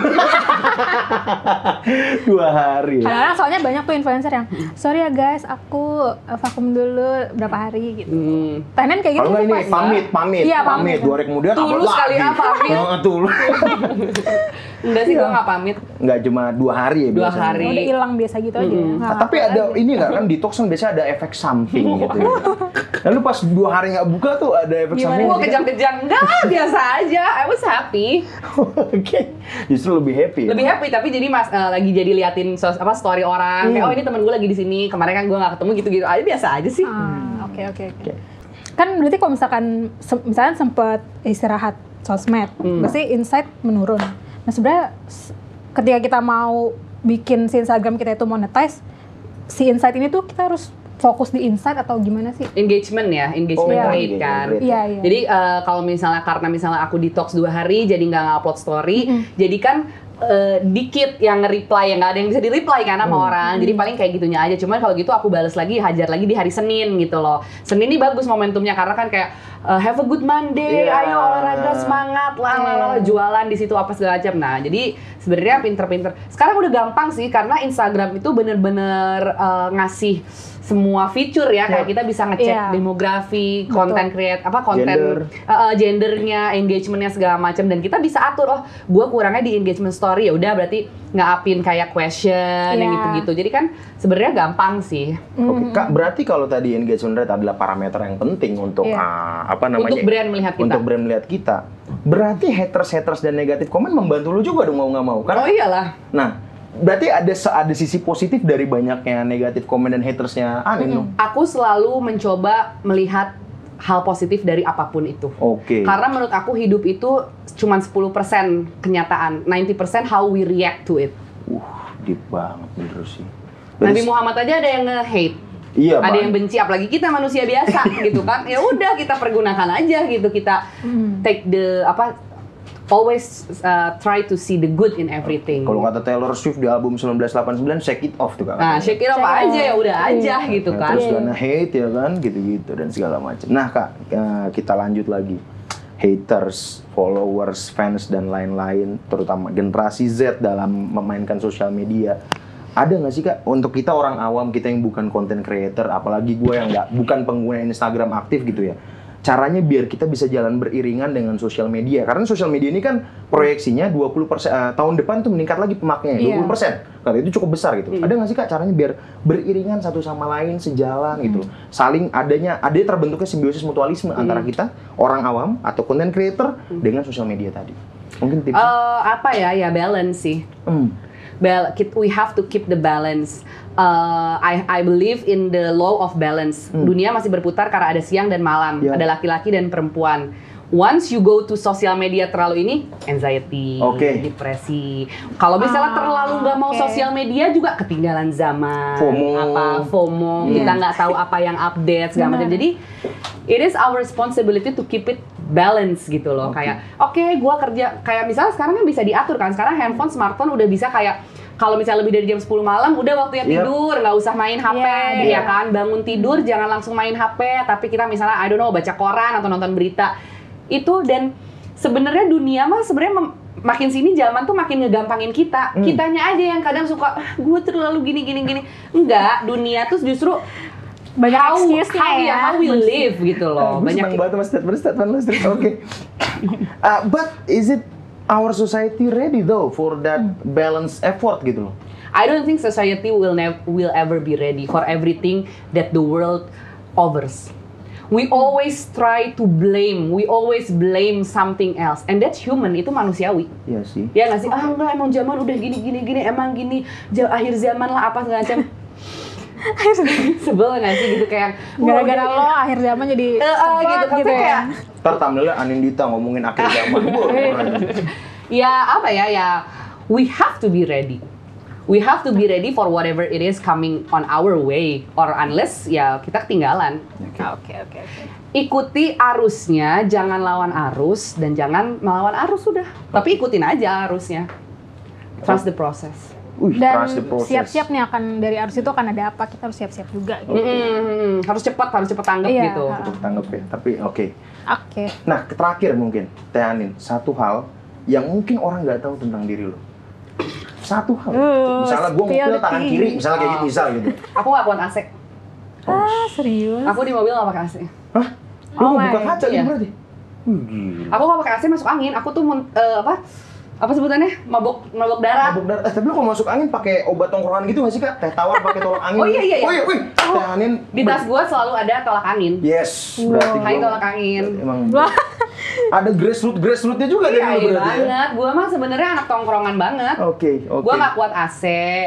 Dua hari. Kadang-kadang soalnya banyak tuh influencer yang sorry ya guys, aku uh, vakum dulu berapa hari gitu. Hmm. Tenen kayak gitu Kalau ini pamit, pamit, Iya, pamit. pamit. Dua hari kemudian Tulus kali lagi. ya, pamit. Heeh, tulus. enggak sih gue nggak pamit Nggak cuma dua hari ya Dua biasanya. hari. Udah hilang biasa gitu aja. Mm-mm. Nggak Ah, tapi ada lagi. ini nggak kan detox kan biasanya ada efek samping gitu. ya. Lalu pas dua hari nggak buka tuh ada efek Gimana? samping. Gue kejang-kejang, enggak biasa aja. I was happy. Oke, justru lebih happy. ya? Lebih happy tapi jadi mas eh, lagi jadi liatin sos, apa story orang. Kayak Hmm. oh ini temen gue lagi di sini. Kemarin kan gue nggak ketemu gitu-gitu aja biasa aja sih. Ah, Oke oke oke. Oke. Kan berarti kalau misalkan se- misalkan sempat istirahat sosmed, Hmm. pasti insight menurun. Nah sebenarnya ketika kita mau bikin si Instagram kita itu monetize, si insight ini tuh kita harus fokus di insight atau gimana sih? Engagement ya, engagement Oh, rate engagement kan. rate. Iya iya. Jadi eh, kalau misalnya karena misalnya aku detox dua hari jadi nggak upload story, jadi kan eh, dikit yang nge-reply yang nggak ada yang bisa di-reply kan sama orang. Jadi paling kayak gitunya aja. Cuman kalau gitu aku balas lagi, hajar lagi di hari Senin gitu loh. Senin ini bagus momentumnya karena kan kayak eh, have a good Monday, Iya. ayo olahraga semangat lah, lah, jualan di situ apa segala macam. Nah, jadi sebenarnya pinter-pinter. Sekarang udah gampang sih karena Instagram itu bener-bener eh, ngasih semua fitur ya kayak kita bisa ngecek Iya. demografi, konten create apa konten Gender. eh, eh, gendernya, engagementnya segala macam dan kita bisa atur oh gue kurangnya di engagement story ya udah berarti nge-upin kayak question yang Iya. gitu-gitu. Jadi kan sebenarnya gampang sih Oke, Kak, berarti kalau tadi engagement rate adalah parameter yang penting untuk Iya. ah, apa namanya? untuk brand melihat kita. Untuk brand melihat kita. Berarti haters-haters dan negatif komen membantu lu juga dong mau nggak mau. Karena oh iyalah. nah, berarti ada ada sisi positif dari banyaknya negatif komen dan hatersnya Anin dong. Aku selalu mencoba melihat hal positif dari apa pun itu. Oke. Karena menurut aku hidup itu cuma 10% kenyataan, 90% how we react to it. Uh, deep banget bener sih. Nabi Muhammad aja ada yang nge-hate. Iya, ada yang benci apalagi kita manusia biasa gitu kan ya udah kita pergunakan aja gitu kita Hmm. take the apa always uh, try to see the good in everything. Kalau kata Taylor Swift di album 1989, shake it off tuh kan. Nah, shake it off Shake aja ya off. udah aja Iya. gitu Ya, kan. Terus gonna hate ya kan, gitu-gitu dan segala macam. Nah kak, eh, kita lanjut lagi. Haters, followers, fans dan lain-lain, terutama generasi Z dalam memainkan sosial media. Ada nggak sih kak, untuk kita orang awam, kita yang bukan content creator, apalagi gue yang nggak bukan pengguna Instagram aktif gitu ya. Caranya biar kita bisa jalan beriringan dengan sosial media. Karena sosial media ini kan proyeksinya 20% eh, tahun depan tuh meningkat lagi pemakaiannya, Iya. 20%. Kata itu cukup besar gitu. Ada nggak sih kak caranya biar beriringan satu sama lain sejalan gitu, saling adanya ada terbentuknya simbiosis mutualisme antara kita orang awam atau content creator dengan sosial media tadi. Mungkin tips. Eh, apa ya ya balance sih. Hmm. Bal keep- we have to keep the balance. Uh, I I believe in the law of balance. Dunia masih berputar karena ada siang dan malam, Hmm. Ya. ada laki-laki dan perempuan. Once you go to sosial media terlalu ini, anxiety, Oke. depresi. Kalau misalnya Ah, terlalu nggak mau oke. sosial media juga ketinggalan zaman. FOMO. Apa FOMO? Iya. Kita nggak tahu apa yang update segala macam. Jadi it is our responsibility to keep it balance gitu loh. Oke. Kayak oke, gua kerja kayak misalnya sekarang kan bisa diatur kan. Sekarang handphone, smartphone udah bisa kayak kalau misalnya lebih dari jam 10 malam udah waktunya Yep. tidur, nggak usah main HP Iya, ya kan. Bangun tidur jangan langsung main HP, tapi kita misalnya I don't know baca koran atau nonton berita. Itu dan sebenarnya dunia mah sebenarnya makin sini zaman tuh makin ngegampangin kita. Hmm. Kitanya aja yang kadang suka ah, gue terlalu gini gini gini. Enggak, dunia tuh justru Banyak how, excuse-nya how, ya. how we live gitu loh. gue Banyak banget sama statement-statement lu. Oke. Uh, but is it our society ready though for that balance effort gitu loh? I don't think society will never will ever be ready for everything that the world offers. We always try to blame, we always blame something else, and that's human, itu manusiawi. Iya sih. Ya nggak sih? Ah enggak, emang zaman udah gini gini gini, emang gini, akhir zaman lah apa segala macam. Sebel nggak sih gitu kayak Gara-gara lo akhir zaman jadi Eh, eh, cepat gitu, gitu, kan ya. kayak Ntar thumbnailnya Anindita ngomongin akhir zaman. Wah, ya apa ya ya we have to be ready. We have to be ready for whatever it is coming on our way or unless ya kita ketinggalan. Oke oke oke. ikuti arusnya jangan lawan arus dan jangan melawan arus sudah. Tapi ikutin aja arusnya. Trust the process Wih, Dan siap-siap nih akan dari arus itu akan ada apa kita harus siap-siap juga gitu. Mm-mm, harus cepat harus cepat tanggap Iya, gitu ha. Untuk tanggap ya. Tapi oke. Oke. Nah, terakhir mungkin, Teh Anin, satu hal yang mungkin orang nggak tahu tentang diri lo. Satu hal. Uh, misalnya gue the tangan kiri, misalnya kayak gitu, misal gitu. aku nggak kuat AC Ah serius? aku di mobil nggak pakai AC Hah? Lu Oh buka kaca Iya. berarti? Gila. aku nggak pakai AC masuk angin aku tuh eh, apa apa sebutannya mabok mabok darah Mabuk darah. Eh, tapi lu kalau masuk angin pakai obat tongkrongan gitu nggak sih, Kak? Teh tawar pakai tolak angin. Oh, iya, iya, iya. Oh iya, wih. Oh, Teh Anin. di tas gua selalu ada tolak angin Yes, berarti Hai gua- tolak angin. Emang ada grassroots grassrootsnya juga dari Iya, lu iya berarti ya? banget. Gua mah sebenarnya anak tongkrongan banget. Oke, oke. Gua nggak kuat AC,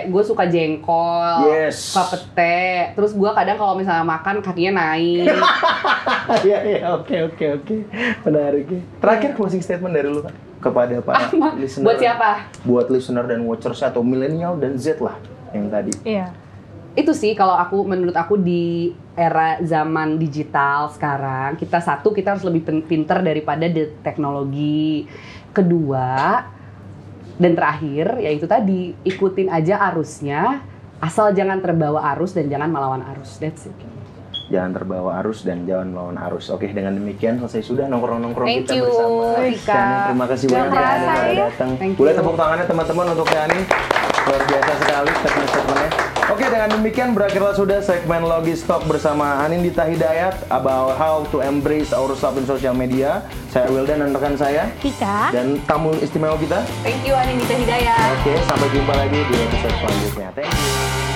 gue suka jengkol, Yes. suka pete. Terus gua kadang kalau misalnya makan kakinya naik. Iya, iya, oke, oke, oke. Menarik. ya. Terakhir closing statement dari lu, Kak, kepada para listener. Buat siapa? Buat listener dan watchers atau milenial dan Z lah yang tadi. Iya. Itu sih kalau aku menurut aku di era zaman digital sekarang kita satu kita harus lebih pinter daripada the teknologi. Kedua dan terakhir yaitu tadi ikutin aja arusnya asal jangan terbawa arus dan jangan melawan arus. That's it. Jangan terbawa arus dan jangan melawan arus. Oke, dengan demikian selesai sudah nongkrong-nongkrong kita you, bersama. Rika. Terima kasih banyak ya kerasa, Ani udah ya. datang. Boleh tepuk tangannya teman-teman untuk Yani. Luar biasa sekali statement-statementnya. Oke, dengan demikian berakhirlah sudah segmen Logistalk bersama Anindita Hidayat about how to embrace ourselves in social media. Saya Wildan dan rekan saya Tika. dan tamu istimewa kita. Thank you Anindita Hidayat. Oke, sampai jumpa lagi di episode selanjutnya. Thank you.